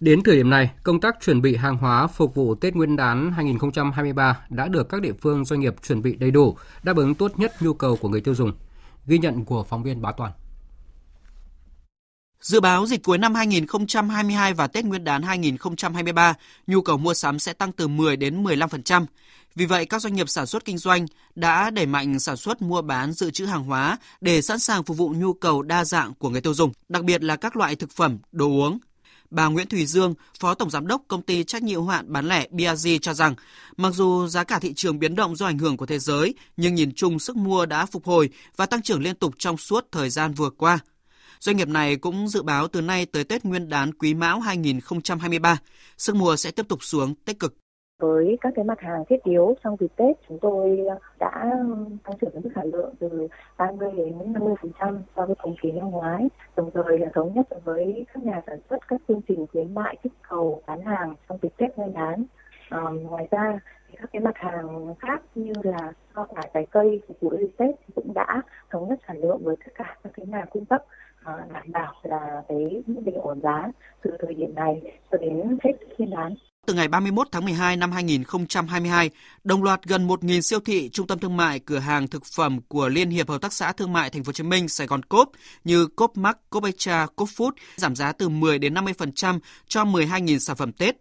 Đến thời điểm này, công tác chuẩn bị hàng hóa phục vụ Tết Nguyên đán 2023 đã được các địa phương doanh nghiệp chuẩn bị đầy đủ, đáp ứng tốt nhất nhu cầu của người tiêu dùng. Ghi nhận của phóng viên Bá Toàn. Dự báo dịch cuối năm 2022 và Tết Nguyên đán 2023, nhu cầu mua sắm sẽ tăng từ 10 đến 15%. Vì vậy, các doanh nghiệp sản xuất kinh doanh đã đẩy mạnh sản xuất mua bán dự trữ hàng hóa để sẵn sàng phục vụ nhu cầu đa dạng của người tiêu dùng, đặc biệt là các loại thực phẩm, đồ uống, Bà Nguyễn Thùy Dương, Phó Tổng Giám đốc Công ty trách nhiệm hữu hạn bán lẻ BRG cho rằng, mặc dù giá cả thị trường biến động do ảnh hưởng của thế giới, nhưng nhìn chung sức mua đã phục hồi và tăng trưởng liên tục trong suốt thời gian vừa qua. Doanh nghiệp này cũng dự báo từ nay tới Tết Nguyên đán Quý Mão 2023, sức mua sẽ tiếp tục xuống tích cực. Với các cái mặt hàng thiết yếu trong dịp Tết chúng tôi đã tăng trưởng mức sản lượng từ 30 đến 50% so với cùng kỳ năm ngoái. Đồng thời là thống nhất với các nhà sản xuất các chương trình khuyến mại kích cầu bán hàng trong dịp Tết Nguyên đán. À, ngoài ra các cái mặt hàng khác như là hoa quả trái cây phục vụ dịp Tết cũng đã thống nhất sản lượng với tất cả các cái nhà cung cấp à, đảm bảo là cái bình ổn giá từ thời điểm này cho đến hết Nguyên đán từ ngày 31 tháng 12 năm 2022, đồng loạt gần 1.000 siêu thị, trung tâm thương mại, cửa hàng thực phẩm của Liên hiệp Hợp tác xã Thương mại Thành phố Hồ Chí Minh, Sài Gòn Cốp như Cốp Mắc, Cốp Echa, Cốp Food giảm giá từ 10 đến 50% cho 12.000 sản phẩm Tết.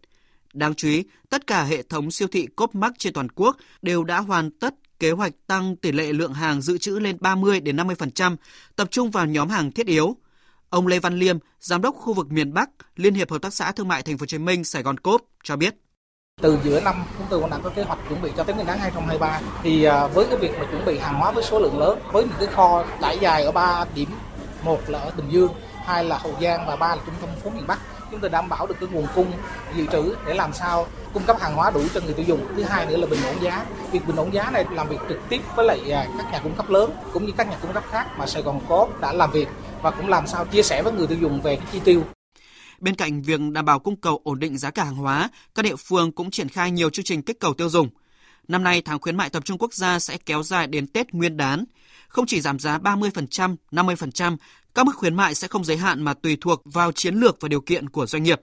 Đáng chú ý, tất cả hệ thống siêu thị Cốp Mắc trên toàn quốc đều đã hoàn tất kế hoạch tăng tỷ lệ lượng hàng dự trữ lên 30 đến 50%, tập trung vào nhóm hàng thiết yếu. Ông Lê Văn Liêm, giám đốc khu vực miền Bắc, Liên hiệp Hợp tác xã Thương mại Thành phố Hồ Chí Minh Sài Gòn Cốp cho biết. Từ giữa năm chúng tôi cũng đã có kế hoạch chuẩn bị cho Tết Nguyên đán 2023 thì à, với cái việc mà chuẩn bị hàng hóa với số lượng lớn với những cái kho trải dài ở ba điểm, một là ở Bình Dương, hai là Hậu Giang và ba là trung tâm phố miền Bắc chúng tôi đảm bảo được cái nguồn cung dự trữ để làm sao cung cấp hàng hóa đủ cho người tiêu dùng thứ hai nữa là bình ổn giá việc bình ổn giá này làm việc trực tiếp với lại à, các nhà cung cấp lớn cũng như các nhà cung cấp khác mà Sài Gòn có đã làm việc và cũng làm sao chia sẻ với người tiêu dùng về cái chi tiêu Bên cạnh việc đảm bảo cung cầu ổn định giá cả hàng hóa, các địa phương cũng triển khai nhiều chương trình kích cầu tiêu dùng. Năm nay, tháng khuyến mại tập trung quốc gia sẽ kéo dài đến Tết Nguyên đán. Không chỉ giảm giá 30%, 50%, các mức khuyến mại sẽ không giới hạn mà tùy thuộc vào chiến lược và điều kiện của doanh nghiệp.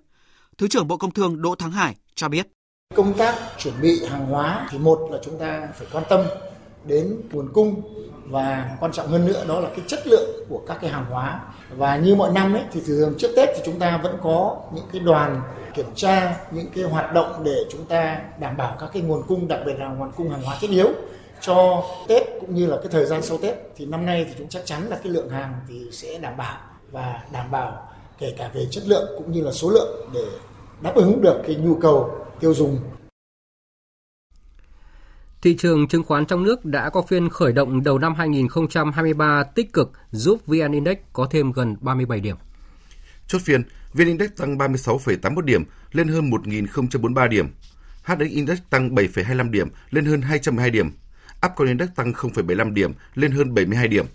Thứ trưởng Bộ Công Thương Đỗ Thắng Hải cho biết. Công tác chuẩn bị hàng hóa thì một là chúng ta phải quan tâm đến nguồn cung và quan trọng hơn nữa đó là cái chất lượng của các cái hàng hóa và như mọi năm ấy, thì thường trước Tết thì chúng ta vẫn có những cái đoàn kiểm tra, những cái hoạt động để chúng ta đảm bảo các cái nguồn cung, đặc biệt là nguồn cung hàng hóa thiết yếu cho Tết cũng như là cái thời gian sau Tết thì năm nay thì chúng chắc chắn là cái lượng hàng thì sẽ đảm bảo và đảm bảo kể cả về chất lượng cũng như là số lượng để đáp ứng được cái nhu cầu tiêu dùng Thị trường chứng khoán trong nước đã có phiên khởi động đầu năm 2023 tích cực giúp VN Index có thêm gần 37 điểm. Chốt phiên, VN Index tăng 36,81 điểm lên hơn 1.043 điểm. HX Index tăng 7,25 điểm lên hơn 212 điểm. Upcon Index tăng 0,75 điểm lên hơn 72 điểm.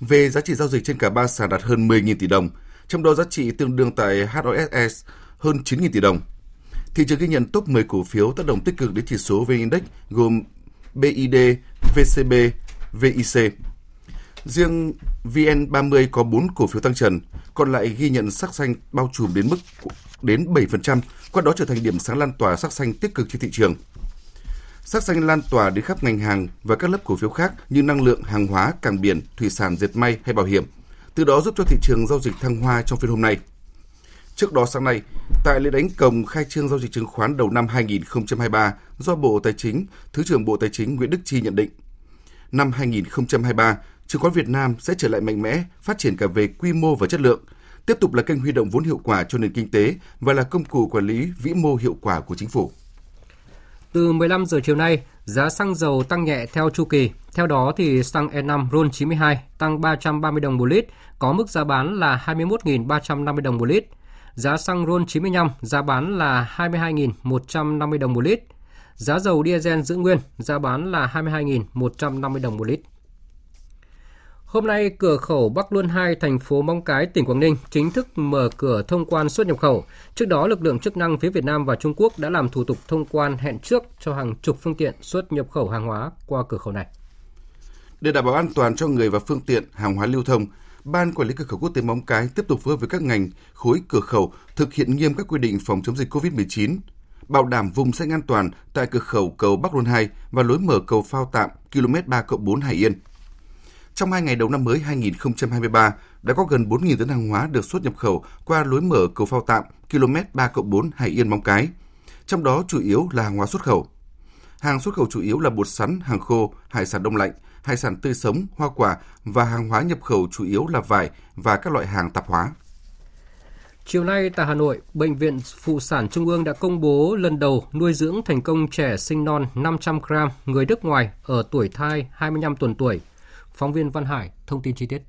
Về giá trị giao dịch trên cả ba sàn đạt hơn 10.000 tỷ đồng, trong đó giá trị tương đương tại HOSS hơn 9.000 tỷ đồng. Thị trường ghi nhận top 10 cổ phiếu tác động tích cực đến chỉ số VN Index gồm BID, VCB, VIC. Riêng VN30 có 4 cổ phiếu tăng trần, còn lại ghi nhận sắc xanh bao trùm đến mức đến 7%, qua đó trở thành điểm sáng lan tỏa sắc xanh tích cực trên thị trường. Sắc xanh lan tỏa đến khắp ngành hàng và các lớp cổ phiếu khác như năng lượng, hàng hóa, cảng biển, thủy sản, dệt may hay bảo hiểm, từ đó giúp cho thị trường giao dịch thăng hoa trong phiên hôm nay. Trước đó sáng nay, tại lễ đánh cồng khai trương giao dịch chứng khoán đầu năm 2023 do Bộ Tài chính, Thứ trưởng Bộ Tài chính Nguyễn Đức Chi nhận định, năm 2023, chứng khoán Việt Nam sẽ trở lại mạnh mẽ, phát triển cả về quy mô và chất lượng, tiếp tục là kênh huy động vốn hiệu quả cho nền kinh tế và là công cụ quản lý vĩ mô hiệu quả của chính phủ. Từ 15 giờ chiều nay, giá xăng dầu tăng nhẹ theo chu kỳ. Theo đó thì xăng E5 RON 92 tăng 330 đồng một lít, có mức giá bán là 21.350 đồng một lít. Giá xăng RON 95 giá bán là 22.150 đồng một lít. Giá dầu diesel giữ nguyên, giá bán là 22.150 đồng một lít. Hôm nay, cửa khẩu Bắc Luân 2, thành phố Móng Cái, tỉnh Quảng Ninh chính thức mở cửa thông quan xuất nhập khẩu. Trước đó, lực lượng chức năng phía Việt Nam và Trung Quốc đã làm thủ tục thông quan hẹn trước cho hàng chục phương tiện xuất nhập khẩu hàng hóa qua cửa khẩu này. Để đảm bảo an toàn cho người và phương tiện, hàng hóa lưu thông, Ban Quản lý cửa khẩu quốc tế Móng Cái tiếp tục phối hợp với các ngành, khối cửa khẩu thực hiện nghiêm các quy định phòng chống dịch COVID-19, bảo đảm vùng xanh an toàn tại cửa khẩu cầu Bắc Luân 2 và lối mở cầu phao tạm km 3 4 Hải Yên. Trong hai ngày đầu năm mới 2023, đã có gần 4.000 tấn hàng hóa được xuất nhập khẩu qua lối mở cầu phao tạm km 3 4 Hải Yên Móng Cái. Trong đó chủ yếu là hàng hóa xuất khẩu. Hàng xuất khẩu chủ yếu là bột sắn, hàng khô, hải sản đông lạnh, hải sản tươi sống, hoa quả và hàng hóa nhập khẩu chủ yếu là vải và các loại hàng tạp hóa. Chiều nay tại Hà Nội, Bệnh viện Phụ sản Trung ương đã công bố lần đầu nuôi dưỡng thành công trẻ sinh non 500 gram người nước ngoài ở tuổi thai 25 tuần tuổi. Phóng viên Văn Hải thông tin chi tiết.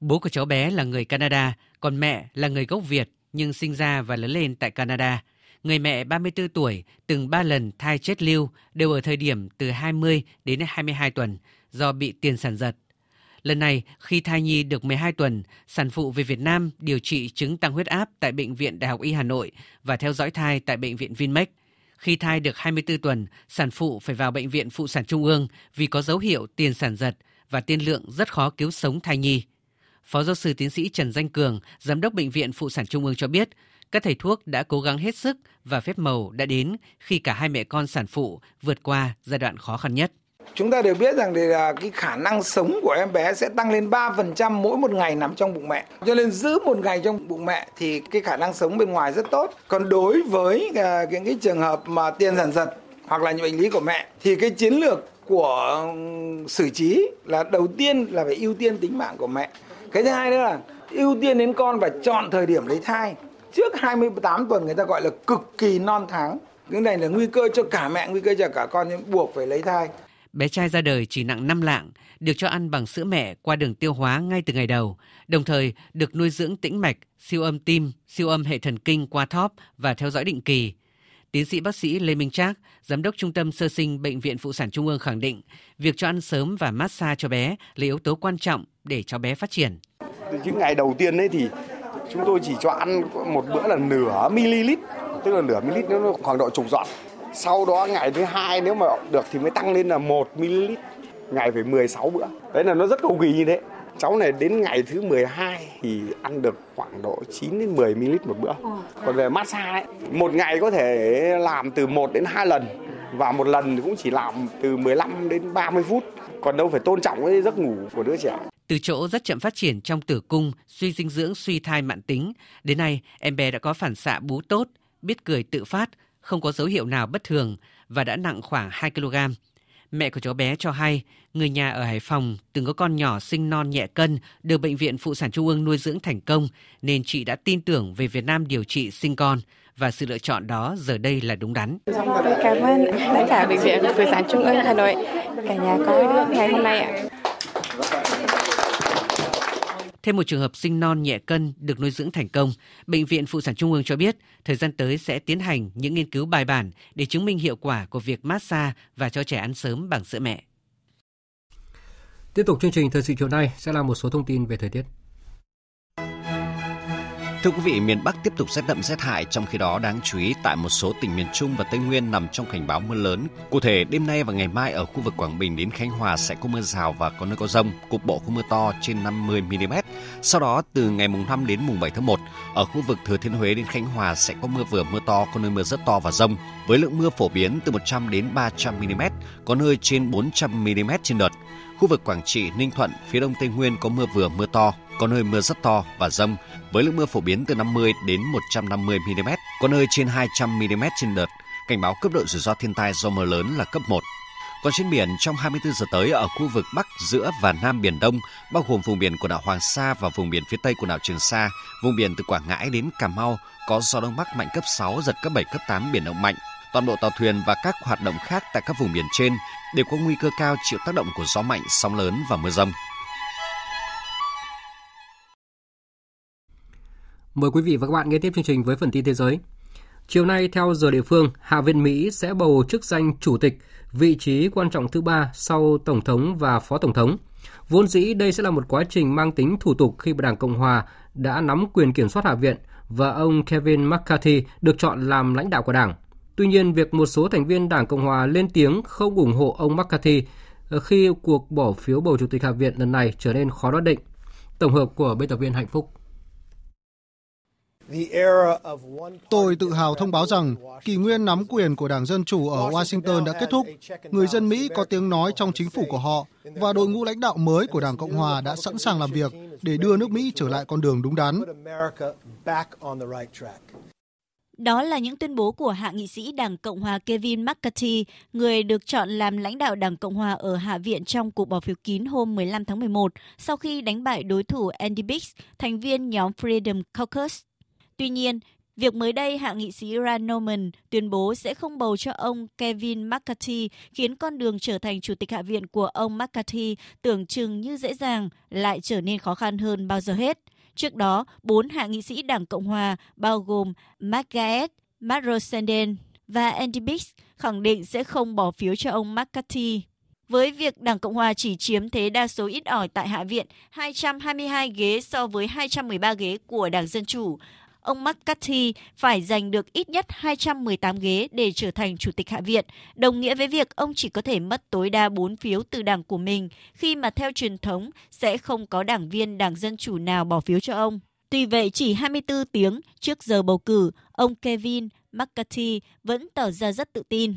Bố của cháu bé là người Canada, còn mẹ là người gốc Việt nhưng sinh ra và lớn lên tại Canada. Người mẹ 34 tuổi từng 3 lần thai chết lưu đều ở thời điểm từ 20 đến 22 tuần do bị tiền sản giật. Lần này, khi thai nhi được 12 tuần, sản phụ về Việt Nam điều trị chứng tăng huyết áp tại Bệnh viện Đại học Y Hà Nội và theo dõi thai tại Bệnh viện Vinmec. Khi thai được 24 tuần, sản phụ phải vào Bệnh viện Phụ sản Trung ương vì có dấu hiệu tiền sản giật và tiên lượng rất khó cứu sống thai nhi. Phó giáo sư tiến sĩ Trần Danh Cường, Giám đốc Bệnh viện Phụ sản Trung ương cho biết, các thầy thuốc đã cố gắng hết sức và phép màu đã đến khi cả hai mẹ con sản phụ vượt qua giai đoạn khó khăn nhất. Chúng ta đều biết rằng thì là cái khả năng sống của em bé sẽ tăng lên 3% mỗi một ngày nằm trong bụng mẹ. Cho nên giữ một ngày trong bụng mẹ thì cái khả năng sống bên ngoài rất tốt. Còn đối với à, những cái trường hợp mà tiền sản giật hoặc là những bệnh lý của mẹ thì cái chiến lược của xử trí là đầu tiên là phải ưu tiên tính mạng của mẹ. Cái thứ hai nữa là ưu tiên đến con và chọn thời điểm lấy thai. Trước 28 tuần người ta gọi là cực kỳ non tháng. Cái này là nguy cơ cho cả mẹ, nguy cơ cho cả con nên buộc phải lấy thai. Bé trai ra đời chỉ nặng 5 lạng, được cho ăn bằng sữa mẹ qua đường tiêu hóa ngay từ ngày đầu, đồng thời được nuôi dưỡng tĩnh mạch, siêu âm tim, siêu âm hệ thần kinh qua thóp và theo dõi định kỳ. Tiến sĩ bác sĩ Lê Minh Trác, Giám đốc Trung tâm Sơ sinh Bệnh viện Phụ sản Trung ương khẳng định, việc cho ăn sớm và massage cho bé là yếu tố quan trọng để cháu bé phát triển. Những ngày đầu tiên ấy thì chúng tôi chỉ cho ăn một bữa là nửa ml, tức là nửa ml nó khoảng độ chục giọt sau đó ngày thứ hai nếu mà được thì mới tăng lên là 1 ml ngày phải 16 bữa đấy là nó rất cầu kỳ như thế cháu này đến ngày thứ 12 thì ăn được khoảng độ 9 đến 10 ml một bữa. Còn về massage ấy, một ngày có thể làm từ 1 đến 2 lần và một lần thì cũng chỉ làm từ 15 đến 30 phút. Còn đâu phải tôn trọng cái giấc ngủ của đứa trẻ. Từ chỗ rất chậm phát triển trong tử cung, suy dinh dưỡng, suy thai mãn tính, đến nay em bé đã có phản xạ bú tốt, biết cười tự phát, không có dấu hiệu nào bất thường và đã nặng khoảng 2 kg. Mẹ của cháu bé cho hay, người nhà ở Hải Phòng từng có con nhỏ sinh non nhẹ cân được Bệnh viện Phụ sản Trung ương nuôi dưỡng thành công, nên chị đã tin tưởng về Việt Nam điều trị sinh con và sự lựa chọn đó giờ đây là đúng đắn. Tôi cảm ơn tất cả Bệnh viện Phụ sản Trung ương Hà Nội, cả nhà có ngày hôm nay ạ. Thêm một trường hợp sinh non nhẹ cân được nuôi dưỡng thành công, Bệnh viện Phụ sản Trung ương cho biết thời gian tới sẽ tiến hành những nghiên cứu bài bản để chứng minh hiệu quả của việc massage và cho trẻ ăn sớm bằng sữa mẹ. Tiếp tục chương trình thời sự chiều nay sẽ là một số thông tin về thời tiết. Thưa quý vị, miền Bắc tiếp tục rét đậm rét hại, trong khi đó đáng chú ý tại một số tỉnh miền Trung và Tây Nguyên nằm trong cảnh báo mưa lớn. Cụ thể, đêm nay và ngày mai ở khu vực Quảng Bình đến Khánh Hòa sẽ có mưa rào và có nơi có rông, cục bộ có mưa to trên 50 mm. Sau đó từ ngày mùng 5 đến mùng 7 tháng 1, ở khu vực Thừa Thiên Huế đến Khánh Hòa sẽ có mưa vừa mưa to, có nơi mưa rất to và rông, với lượng mưa phổ biến từ 100 đến 300 mm, có nơi trên 400 mm trên đợt. Khu vực Quảng Trị, Ninh Thuận, phía đông Tây Nguyên có mưa vừa mưa to, có nơi mưa rất to và rông, với lượng mưa phổ biến từ 50 đến 150 mm, có nơi trên 200 mm trên đợt. Cảnh báo cấp độ rủi ro thiên tai do mưa lớn là cấp 1. Còn trên biển, trong 24 giờ tới ở khu vực Bắc, giữa và Nam Biển Đông, bao gồm vùng biển của đảo Hoàng Sa và vùng biển phía Tây của đảo Trường Sa, vùng biển từ Quảng Ngãi đến Cà Mau, có gió Đông Bắc mạnh cấp 6, giật cấp 7, cấp 8, biển động mạnh. Toàn bộ tàu thuyền và các hoạt động khác tại các vùng biển trên đều có nguy cơ cao chịu tác động của gió mạnh, sóng lớn và mưa rông. Mời quý vị và các bạn nghe tiếp chương trình với phần tin thế giới. Chiều nay, theo giờ địa phương, Hạ viện Mỹ sẽ bầu chức danh chủ tịch, vị trí quan trọng thứ ba sau Tổng thống và Phó Tổng thống. Vốn dĩ đây sẽ là một quá trình mang tính thủ tục khi Đảng Cộng Hòa đã nắm quyền kiểm soát Hạ viện và ông Kevin McCarthy được chọn làm lãnh đạo của Đảng. Tuy nhiên, việc một số thành viên Đảng Cộng Hòa lên tiếng không ủng hộ ông McCarthy ờ, khi cuộc bỏ phiếu bầu Chủ tịch Hạ viện lần này trở nên khó đoán định. Tổng hợp của biên tập viên Hạnh Phúc. Tôi tự hào thông báo rằng kỳ nguyên nắm quyền của Đảng Dân Chủ ở Washington đã kết thúc. Người dân Mỹ có tiếng nói trong chính phủ của họ và đội ngũ lãnh đạo mới của Đảng Cộng Hòa đã sẵn sàng làm việc để đưa nước Mỹ trở lại con đường đúng đắn. Đó là những tuyên bố của hạ nghị sĩ Đảng Cộng hòa Kevin McCarthy, người được chọn làm lãnh đạo Đảng Cộng hòa ở Hạ viện trong cuộc bỏ phiếu kín hôm 15 tháng 11, sau khi đánh bại đối thủ Andy Biggs, thành viên nhóm Freedom Caucus. Tuy nhiên, việc mới đây hạ nghị sĩ Rand Norman tuyên bố sẽ không bầu cho ông Kevin McCarthy khiến con đường trở thành chủ tịch hạ viện của ông McCarthy tưởng chừng như dễ dàng lại trở nên khó khăn hơn bao giờ hết. Trước đó, bốn hạ nghị sĩ Đảng Cộng Hòa bao gồm Matt Gaetz, Matt Rosenden và Andy Biggs khẳng định sẽ không bỏ phiếu cho ông McCarthy. Với việc Đảng Cộng Hòa chỉ chiếm thế đa số ít ỏi tại Hạ viện 222 ghế so với 213 ghế của Đảng Dân Chủ, ông McCarthy phải giành được ít nhất 218 ghế để trở thành Chủ tịch Hạ viện, đồng nghĩa với việc ông chỉ có thể mất tối đa 4 phiếu từ đảng của mình, khi mà theo truyền thống sẽ không có đảng viên Đảng Dân Chủ nào bỏ phiếu cho ông. Tuy vậy, chỉ 24 tiếng trước giờ bầu cử, ông Kevin McCarthy vẫn tỏ ra rất tự tin.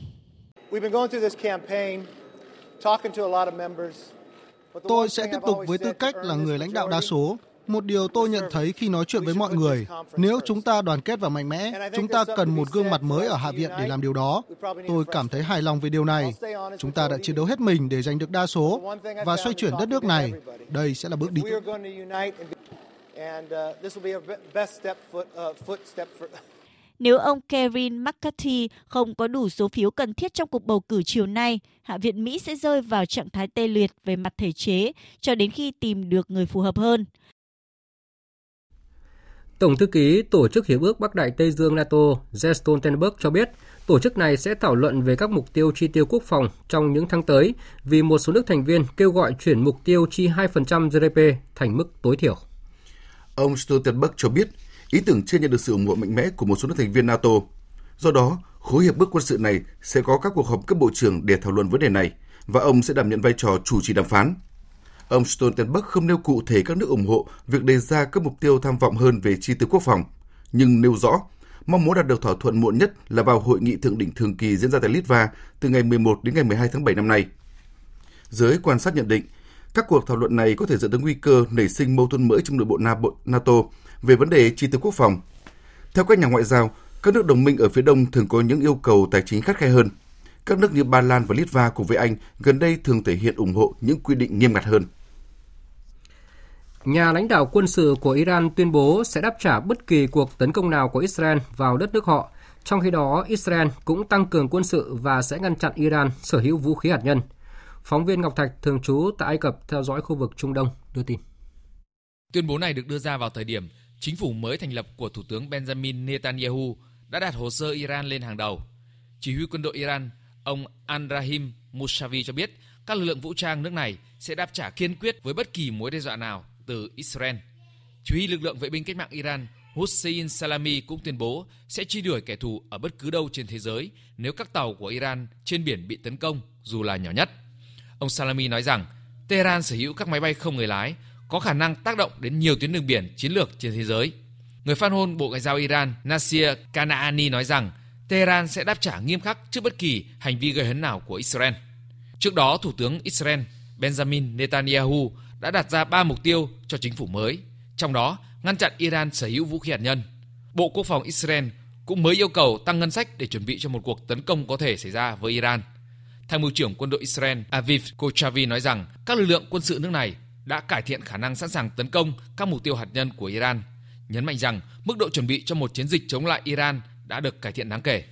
Tôi sẽ tiếp tục với tư cách là người lãnh đạo đa số, một điều tôi nhận thấy khi nói chuyện với mọi người, nếu chúng ta đoàn kết và mạnh mẽ, chúng ta cần một gương mặt mới ở Hạ viện để làm điều đó. Tôi cảm thấy hài lòng về điều này. Chúng ta đã chiến đấu hết mình để giành được đa số và xoay chuyển đất nước này. Đây sẽ là bước đi. (laughs) Nếu ông Kevin McCarthy không có đủ số phiếu cần thiết trong cuộc bầu cử chiều nay, Hạ viện Mỹ sẽ rơi vào trạng thái tê liệt về mặt thể chế cho đến khi tìm được người phù hợp hơn. Tổng thư ký Tổ chức Hiệp ước Bắc Đại Tây Dương NATO Jens Stoltenberg cho biết, tổ chức này sẽ thảo luận về các mục tiêu chi tiêu quốc phòng trong những tháng tới vì một số nước thành viên kêu gọi chuyển mục tiêu chi 2% GDP thành mức tối thiểu. Ông Stoltenberg cho biết, ý tưởng chưa nhận được sự ủng hộ mạnh mẽ của một số nước thành viên NATO. Do đó, khối hiệp ước quân sự này sẽ có các cuộc họp cấp bộ trưởng để thảo luận vấn đề này và ông sẽ đảm nhận vai trò chủ trì đàm phán. Ông Stoltenberg không nêu cụ thể các nước ủng hộ việc đề ra các mục tiêu tham vọng hơn về chi tiêu quốc phòng, nhưng nêu rõ mong muốn đạt được thỏa thuận muộn nhất là vào hội nghị thượng đỉnh thường kỳ diễn ra tại Litva từ ngày 11 đến ngày 12 tháng 7 năm nay. Giới quan sát nhận định, các cuộc thảo luận này có thể dẫn tới nguy cơ nảy sinh mâu thuẫn mới trong nội bộ NATO về vấn đề chi tiêu quốc phòng. Theo các nhà ngoại giao, các nước đồng minh ở phía đông thường có những yêu cầu tài chính khắt khe hơn. Các nước như Ba Lan và Litva cùng với Anh gần đây thường thể hiện ủng hộ những quy định nghiêm ngặt hơn. Nhà lãnh đạo quân sự của Iran tuyên bố sẽ đáp trả bất kỳ cuộc tấn công nào của Israel vào đất nước họ. Trong khi đó, Israel cũng tăng cường quân sự và sẽ ngăn chặn Iran sở hữu vũ khí hạt nhân. Phóng viên Ngọc Thạch thường trú tại Ai Cập theo dõi khu vực Trung Đông đưa tin. Tuyên bố này được đưa ra vào thời điểm chính phủ mới thành lập của Thủ tướng Benjamin Netanyahu đã đặt hồ sơ Iran lên hàng đầu. Chỉ huy quân đội Iran, ông Andrahim Mushavi cho biết, các lực lượng vũ trang nước này sẽ đáp trả kiên quyết với bất kỳ mối đe dọa nào từ Israel. Chỉ huy lực lượng vệ binh cách mạng Iran Hussein Salami cũng tuyên bố sẽ truy đuổi kẻ thù ở bất cứ đâu trên thế giới nếu các tàu của Iran trên biển bị tấn công dù là nhỏ nhất. Ông Salami nói rằng, Tehran sở hữu các máy bay không người lái, có khả năng tác động đến nhiều tuyến đường biển chiến lược trên thế giới. Người phát ngôn Bộ Ngoại giao Iran Nasir Kanaani nói rằng Tehran sẽ đáp trả nghiêm khắc trước bất kỳ hành vi gây hấn nào của Israel. Trước đó, Thủ tướng Israel Benjamin Netanyahu đã đặt ra ba mục tiêu cho chính phủ mới, trong đó ngăn chặn Iran sở hữu vũ khí hạt nhân. Bộ Quốc phòng Israel cũng mới yêu cầu tăng ngân sách để chuẩn bị cho một cuộc tấn công có thể xảy ra với Iran. Tham mưu trưởng quân đội Israel Aviv Kochavi nói rằng các lực lượng quân sự nước này đã cải thiện khả năng sẵn sàng tấn công các mục tiêu hạt nhân của Iran, nhấn mạnh rằng mức độ chuẩn bị cho một chiến dịch chống lại Iran đã được cải thiện đáng kể.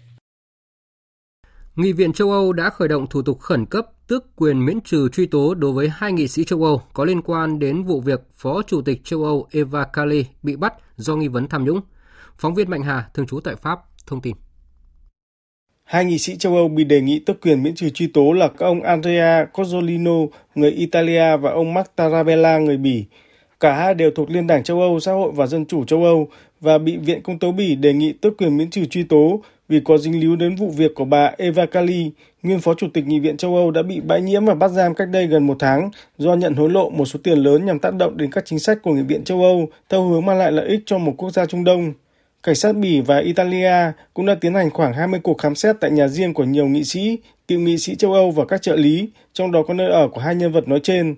Nghị viện châu Âu đã khởi động thủ tục khẩn cấp tước quyền miễn trừ truy tố đối với hai nghị sĩ châu Âu có liên quan đến vụ việc Phó Chủ tịch châu Âu Eva Kaili bị bắt do nghi vấn tham nhũng. Phóng viên Mạnh Hà, thường trú tại Pháp, thông tin. Hai nghị sĩ châu Âu bị đề nghị tước quyền miễn trừ truy tố là các ông Andrea Cozzolino, người Italia và ông Mark Tarabella, người Bỉ. Cả hai đều thuộc Liên đảng châu Âu, Xã hội và Dân chủ châu Âu và bị Viện Công tố Bỉ đề nghị tước quyền miễn trừ truy tố vì có dính líu đến vụ việc của bà Eva Kali, nguyên phó chủ tịch Nghị viện châu Âu đã bị bãi nhiễm và bắt giam cách đây gần một tháng do nhận hối lộ một số tiền lớn nhằm tác động đến các chính sách của Nghị viện châu Âu theo hướng mang lại lợi ích cho một quốc gia Trung Đông. Cảnh sát Bỉ và Italia cũng đã tiến hành khoảng 20 cuộc khám xét tại nhà riêng của nhiều nghị sĩ, cựu nghị sĩ châu Âu và các trợ lý, trong đó có nơi ở của hai nhân vật nói trên.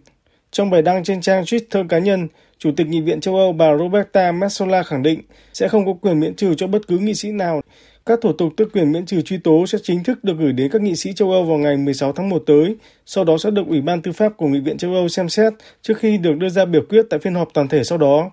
Trong bài đăng trên trang Twitter cá nhân, Chủ tịch Nghị viện châu Âu bà Roberta Metsola khẳng định sẽ không có quyền miễn trừ cho bất cứ nghị sĩ nào. Các thủ tục tước quyền miễn trừ truy tố sẽ chính thức được gửi đến các nghị sĩ châu Âu vào ngày 16 tháng 1 tới, sau đó sẽ được Ủy ban Tư pháp của Nghị viện châu Âu xem xét trước khi được đưa ra biểu quyết tại phiên họp toàn thể sau đó.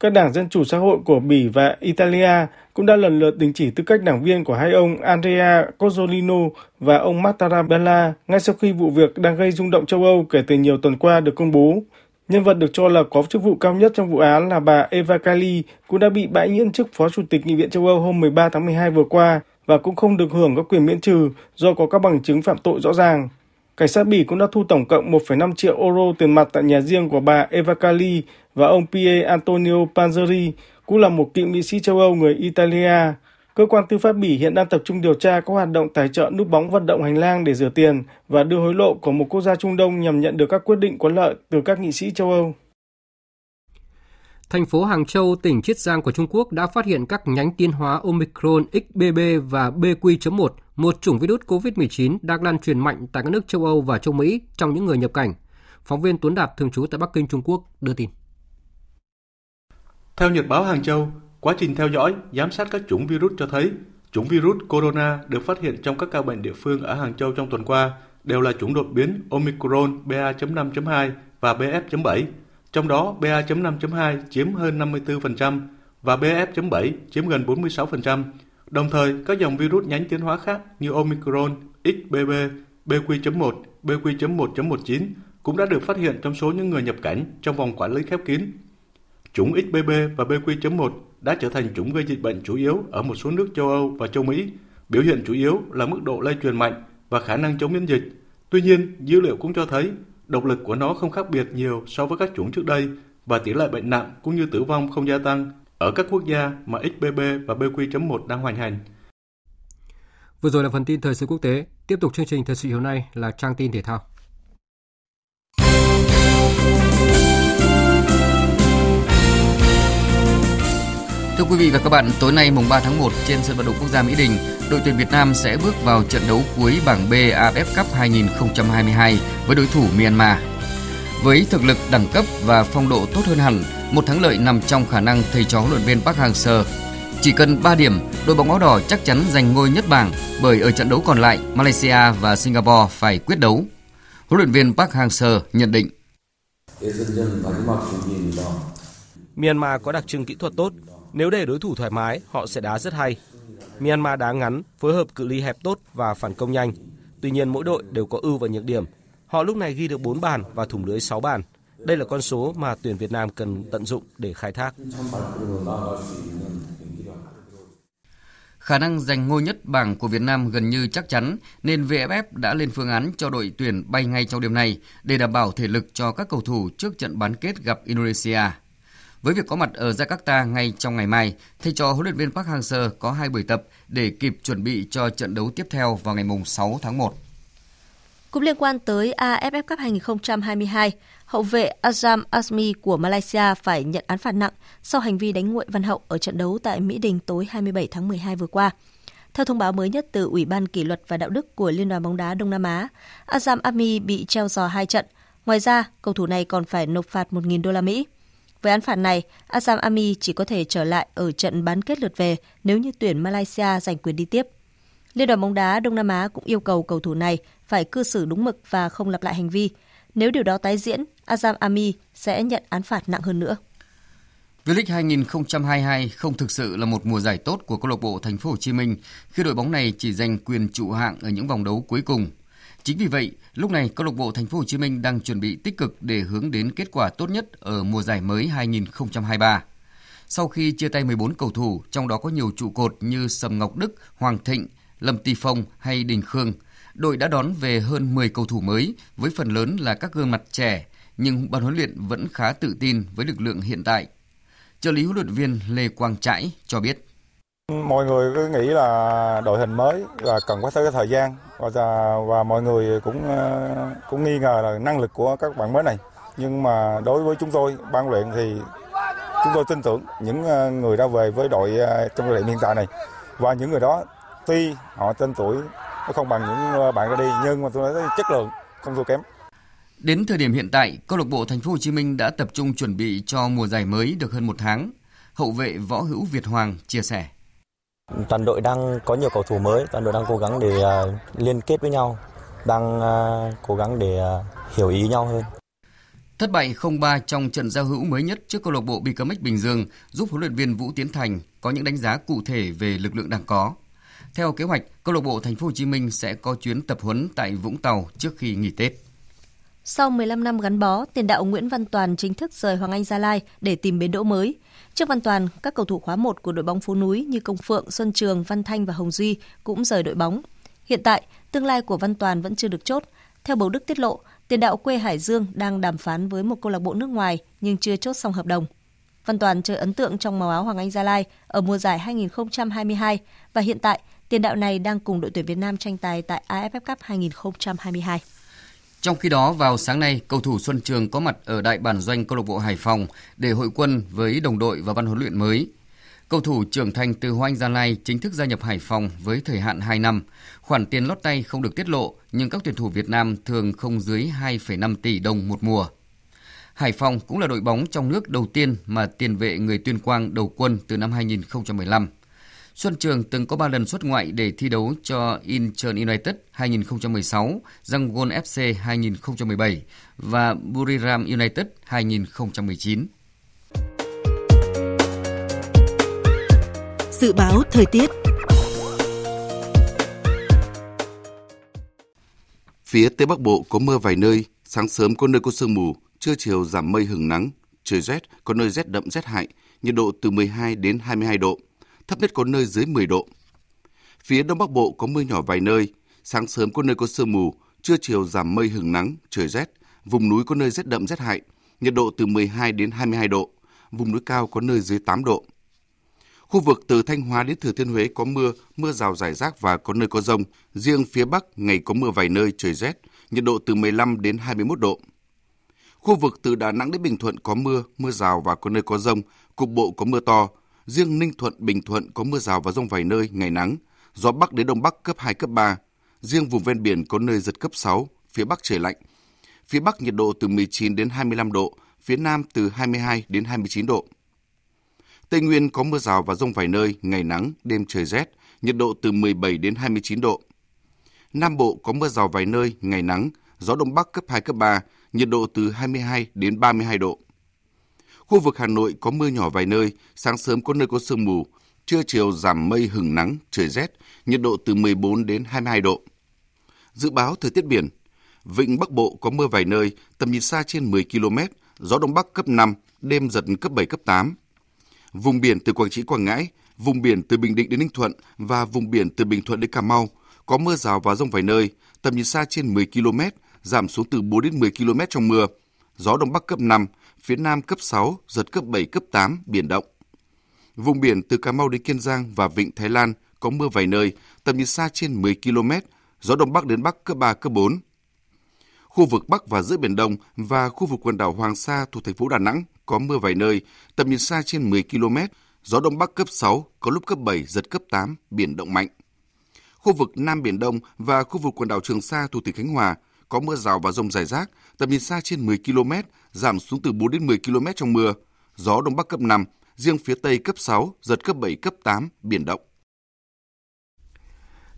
Các đảng Dân Chủ Xã hội của Bỉ và Italia cũng đã lần lượt đình chỉ tư cách đảng viên của hai ông Andrea Cozzolino và ông Mattarella ngay sau khi vụ việc đang gây rung động châu Âu kể từ nhiều tuần qua được công bố. Nhân vật được cho là có chức vụ cao nhất trong vụ án là bà Eva Kaili cũng đã bị bãi miễn chức Phó Chủ tịch Nghị viện châu Âu hôm 13 tháng 12 vừa qua và cũng không được hưởng các quyền miễn trừ do có các bằng chứng phạm tội rõ ràng. Cảnh sát Bỉ cũng đã thu tổng cộng 1,5 triệu euro tiền mặt tại nhà riêng của bà Eva Kaili và ông Pierre Antonio Panzeri, cũng là một cựu nghị sĩ châu Âu người Italia. Cơ quan tư pháp Bỉ hiện đang tập trung điều tra các hoạt động tài trợ núp bóng vận động hành lang để rửa tiền và đưa hối lộ của một quốc gia Trung Đông nhằm nhận được các quyết định có lợi từ các nghị sĩ châu Âu. Thành phố Hàng Châu, tỉnh Chiết Giang của Trung Quốc đã phát hiện các nhánh tiến hóa Omicron XBB và BQ.1, một chủng virus COVID-19 đang lan truyền mạnh tại các nước châu Âu và châu Mỹ trong những người nhập cảnh. Phóng viên Tuấn Đạt thường trú tại Bắc Kinh, Trung Quốc đưa tin. Theo Nhật báo Hàng Châu, quá trình theo dõi, giám sát các chủng virus cho thấy chủng virus corona được phát hiện trong các ca bệnh địa phương ở Hàng Châu trong tuần qua đều là chủng đột biến Omicron BA.5.2 và BF.7, trong đó BA.5.2 chiếm hơn 54% và BF.7 chiếm gần 46%. Đồng thời, các dòng virus nhánh tiến hóa khác như Omicron, XBB, BQ.1, BQ.1.19 cũng đã được phát hiện trong số những người nhập cảnh trong vòng quản lý khép kín Chủng XBB và BQ.1 đã trở thành chủng gây dịch bệnh chủ yếu ở một số nước châu Âu và châu Mỹ. Biểu hiện chủ yếu là mức độ lây truyền mạnh và khả năng chống miễn dịch. Tuy nhiên, dữ liệu cũng cho thấy độc lực của nó không khác biệt nhiều so với các chủng trước đây và tỷ lệ bệnh nặng cũng như tử vong không gia tăng ở các quốc gia mà XBB và BQ.1 đang hoành hành. Vừa rồi là phần tin thời sự quốc tế. Tiếp tục chương trình thời sự chiều nay là trang tin thể thao. Thưa quý vị và các bạn, tối nay mùng 3 tháng 1 trên sân vận động quốc gia Mỹ Đình, đội tuyển Việt Nam sẽ bước vào trận đấu cuối bảng B AFF Cup 2022 với đối thủ Myanmar. Với thực lực đẳng cấp và phong độ tốt hơn hẳn, một thắng lợi nằm trong khả năng thầy trò huấn luyện viên Park Hang-seo. Chỉ cần 3 điểm, đội bóng áo đỏ chắc chắn giành ngôi nhất bảng bởi ở trận đấu còn lại, Malaysia và Singapore phải quyết đấu. Huấn luyện viên Park Hang-seo nhận định. Myanmar có đặc trưng kỹ thuật tốt, nếu để đối thủ thoải mái, họ sẽ đá rất hay. Myanmar đá ngắn, phối hợp cự ly hẹp tốt và phản công nhanh. Tuy nhiên mỗi đội đều có ưu và nhược điểm. Họ lúc này ghi được 4 bàn và thủng lưới 6 bàn. Đây là con số mà tuyển Việt Nam cần tận dụng để khai thác. Khả năng giành ngôi nhất bảng của Việt Nam gần như chắc chắn nên VFF đã lên phương án cho đội tuyển bay ngay trong đêm nay để đảm bảo thể lực cho các cầu thủ trước trận bán kết gặp Indonesia. Với việc có mặt ở Jakarta ngay trong ngày mai, thầy trò huấn luyện viên Park Hang-seo có hai buổi tập để kịp chuẩn bị cho trận đấu tiếp theo vào ngày 6 tháng 1. Cũng liên quan tới AFF Cup 2022, hậu vệ Azam Azmi của Malaysia phải nhận án phạt nặng sau hành vi đánh nguội Văn Hậu ở trận đấu tại Mỹ Đình tối 27 tháng 12 vừa qua. Theo thông báo mới nhất từ Ủy ban Kỷ luật và Đạo đức của Liên đoàn bóng đá Đông Nam Á, Azam Azmi bị treo giò hai trận. Ngoài ra, cầu thủ này còn phải nộp phạt 1.000 đô la Mỹ. Với án phạt này, Azam Ami chỉ có thể trở lại ở trận bán kết lượt về nếu như tuyển Malaysia giành quyền đi tiếp. Liên đoàn bóng đá Đông Nam Á cũng yêu cầu cầu thủ này phải cư xử đúng mực và không lặp lại hành vi. Nếu điều đó tái diễn, Azam Ami sẽ nhận án phạt nặng hơn nữa. V-League 2022 không thực sự là một mùa giải tốt của câu lạc bộ Thành phố Hồ Chí Minh khi đội bóng này chỉ giành quyền trụ hạng ở những vòng đấu cuối cùng. Chính vì vậy, lúc này câu lạc bộ Thành phố Hồ Chí Minh đang chuẩn bị tích cực để hướng đến kết quả tốt nhất ở mùa giải mới 2023. Sau khi chia tay 14 cầu thủ, trong đó có nhiều trụ cột như Sầm Ngọc Đức, Hoàng Thịnh, Lâm Tì Phong hay Đình Khương, đội đã đón về hơn 10 cầu thủ mới với phần lớn là các gương mặt trẻ, nhưng ban huấn luyện vẫn khá tự tin với lực lượng hiện tại. Trợ lý huấn luyện viên Lê Quang Trãi cho biết. Mọi người cứ nghĩ là đội hình mới là cần có cái thời gian và, và mọi người cũng ờ, cũng nghi ngờ là năng lực của các bạn mới này. Nhưng mà đối với chúng tôi, ban luyện thì chúng tôi tin tưởng những ờ, người đã về với đội ờ, trong đội hiện tại này và những người đó tuy họ tên tuổi nó không bằng những bạn ra đi nhưng mà tôi nói chất lượng không thua kém. Đến thời điểm hiện tại, câu lạc bộ Thành phố Hồ Chí Minh đã tập trung chuẩn bị cho mùa giải mới được hơn một tháng. Hậu vệ Võ Hữu Việt Hoàng chia sẻ. Toàn đội đang có nhiều cầu thủ mới, toàn đội đang cố gắng để uh, liên kết với nhau, đang uh, cố gắng để uh, hiểu ý nhau hơn. Thất bại 0-3 trong trận giao hữu mới nhất trước câu lạc bộ BKMX Bình Dương giúp huấn luyện viên Vũ Tiến Thành có những đánh giá cụ thể về lực lượng đang có. Theo kế hoạch, câu lạc bộ Thành phố Hồ Chí Minh sẽ có chuyến tập huấn tại Vũng Tàu trước khi nghỉ Tết. Sau 15 năm gắn bó, tiền đạo Nguyễn Văn Toàn chính thức rời Hoàng Anh Gia Lai để tìm bến đỗ mới. Trước Văn Toàn, các cầu thủ khóa 1 của đội bóng phố núi như Công Phượng, Xuân Trường, Văn Thanh và Hồng Duy cũng rời đội bóng. Hiện tại, tương lai của Văn Toàn vẫn chưa được chốt. Theo Bầu Đức tiết lộ, tiền đạo quê Hải Dương đang đàm phán với một câu lạc bộ nước ngoài nhưng chưa chốt xong hợp đồng. Văn Toàn chơi ấn tượng trong màu áo Hoàng Anh Gia Lai ở mùa giải 2022 và hiện tại tiền đạo này đang cùng đội tuyển Việt Nam tranh tài tại AFF Cup 2022. Trong khi đó, vào sáng nay, cầu thủ Xuân Trường có mặt ở đại bản doanh câu lạc bộ Hải Phòng để hội quân với đồng đội và ban huấn luyện mới. Cầu thủ trưởng thành từ Hoa Anh Gia Lai chính thức gia nhập Hải Phòng với thời hạn 2 năm. Khoản tiền lót tay không được tiết lộ, nhưng các tuyển thủ Việt Nam thường không dưới 2,5 tỷ đồng một mùa. Hải Phòng cũng là đội bóng trong nước đầu tiên mà tiền vệ người tuyên quang đầu quân từ năm 2015. Xuân Trường từng có 3 lần xuất ngoại để thi đấu cho Incheon United 2016, Yangon FC 2017 và Buriram United 2019. Dự báo thời tiết Phía Tây Bắc Bộ có mưa vài nơi, sáng sớm có nơi có sương mù, trưa chiều giảm mây hừng nắng, trời rét, có nơi rét đậm rét hại, nhiệt độ từ 12 đến 22 độ thấp nhất có nơi dưới 10 độ. Phía Đông Bắc Bộ có mưa nhỏ vài nơi, sáng sớm có nơi có sương mù, trưa chiều giảm mây hừng nắng, trời rét, vùng núi có nơi rét đậm rét hại, nhiệt độ từ 12 đến 22 độ, vùng núi cao có nơi dưới 8 độ. Khu vực từ Thanh Hóa đến Thừa Thiên Huế có mưa, mưa rào rải rác và có nơi có rông. Riêng phía Bắc ngày có mưa vài nơi, trời rét, nhiệt độ từ 15 đến 21 độ. Khu vực từ Đà Nẵng đến Bình Thuận có mưa, mưa rào và có nơi có rông, cục bộ có mưa to, Riêng Ninh Thuận, Bình Thuận có mưa rào và rông vài nơi, ngày nắng, gió Bắc đến Đông Bắc cấp 2, cấp 3. Riêng vùng ven biển có nơi giật cấp 6, phía Bắc trời lạnh. Phía Bắc nhiệt độ từ 19 đến 25 độ, phía Nam từ 22 đến 29 độ. Tây Nguyên có mưa rào và rông vài nơi, ngày nắng, đêm trời rét, nhiệt độ từ 17 đến 29 độ. Nam Bộ có mưa rào vài nơi, ngày nắng, gió đông bắc cấp 2 cấp 3, nhiệt độ từ 22 đến 32 độ. Khu vực Hà Nội có mưa nhỏ vài nơi, sáng sớm có nơi có sương mù, trưa chiều giảm mây hừng nắng, trời rét, nhiệt độ từ 14 đến 22 độ. Dự báo thời tiết biển, Vịnh Bắc Bộ có mưa vài nơi, tầm nhìn xa trên 10 km, gió Đông Bắc cấp 5, đêm giật cấp 7, cấp 8. Vùng biển từ Quảng Trị, Quảng Ngãi, vùng biển từ Bình Định đến Ninh Thuận và vùng biển từ Bình Thuận đến Cà Mau có mưa rào và rông vài nơi, tầm nhìn xa trên 10 km, giảm xuống từ 4 đến 10 km trong mưa. Gió Đông Bắc cấp 5, phía Nam cấp 6, giật cấp 7, cấp 8, biển động. Vùng biển từ Cà Mau đến Kiên Giang và Vịnh Thái Lan có mưa vài nơi, tầm nhìn xa trên 10 km, gió Đông Bắc đến Bắc cấp 3, cấp 4. Khu vực Bắc và giữa Biển Đông và khu vực quần đảo Hoàng Sa thuộc thành phố Đà Nẵng có mưa vài nơi, tầm nhìn xa trên 10 km, gió Đông Bắc cấp 6, có lúc cấp 7, giật cấp 8, biển động mạnh. Khu vực Nam Biển Đông và khu vực quần đảo Trường Sa thuộc tỉnh Khánh Hòa có mưa rào và rông rải rác, tầm nhìn xa trên 10 km, giảm xuống từ 4 đến 10 km trong mưa. Gió Đông Bắc cấp 5, riêng phía Tây cấp 6, giật cấp 7, cấp 8, biển động.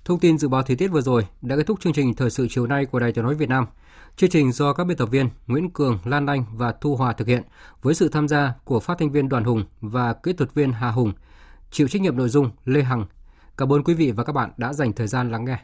Thông tin dự báo thời tiết vừa rồi đã kết thúc chương trình thời sự chiều nay của Đài Tiếng nói Việt Nam. Chương trình do các biên tập viên Nguyễn Cường, Lan Anh và Thu Hòa thực hiện với sự tham gia của phát thanh viên Đoàn Hùng và kỹ thuật viên Hà Hùng. Chịu trách nhiệm nội dung Lê Hằng. Cảm ơn quý vị và các bạn đã dành thời gian lắng nghe.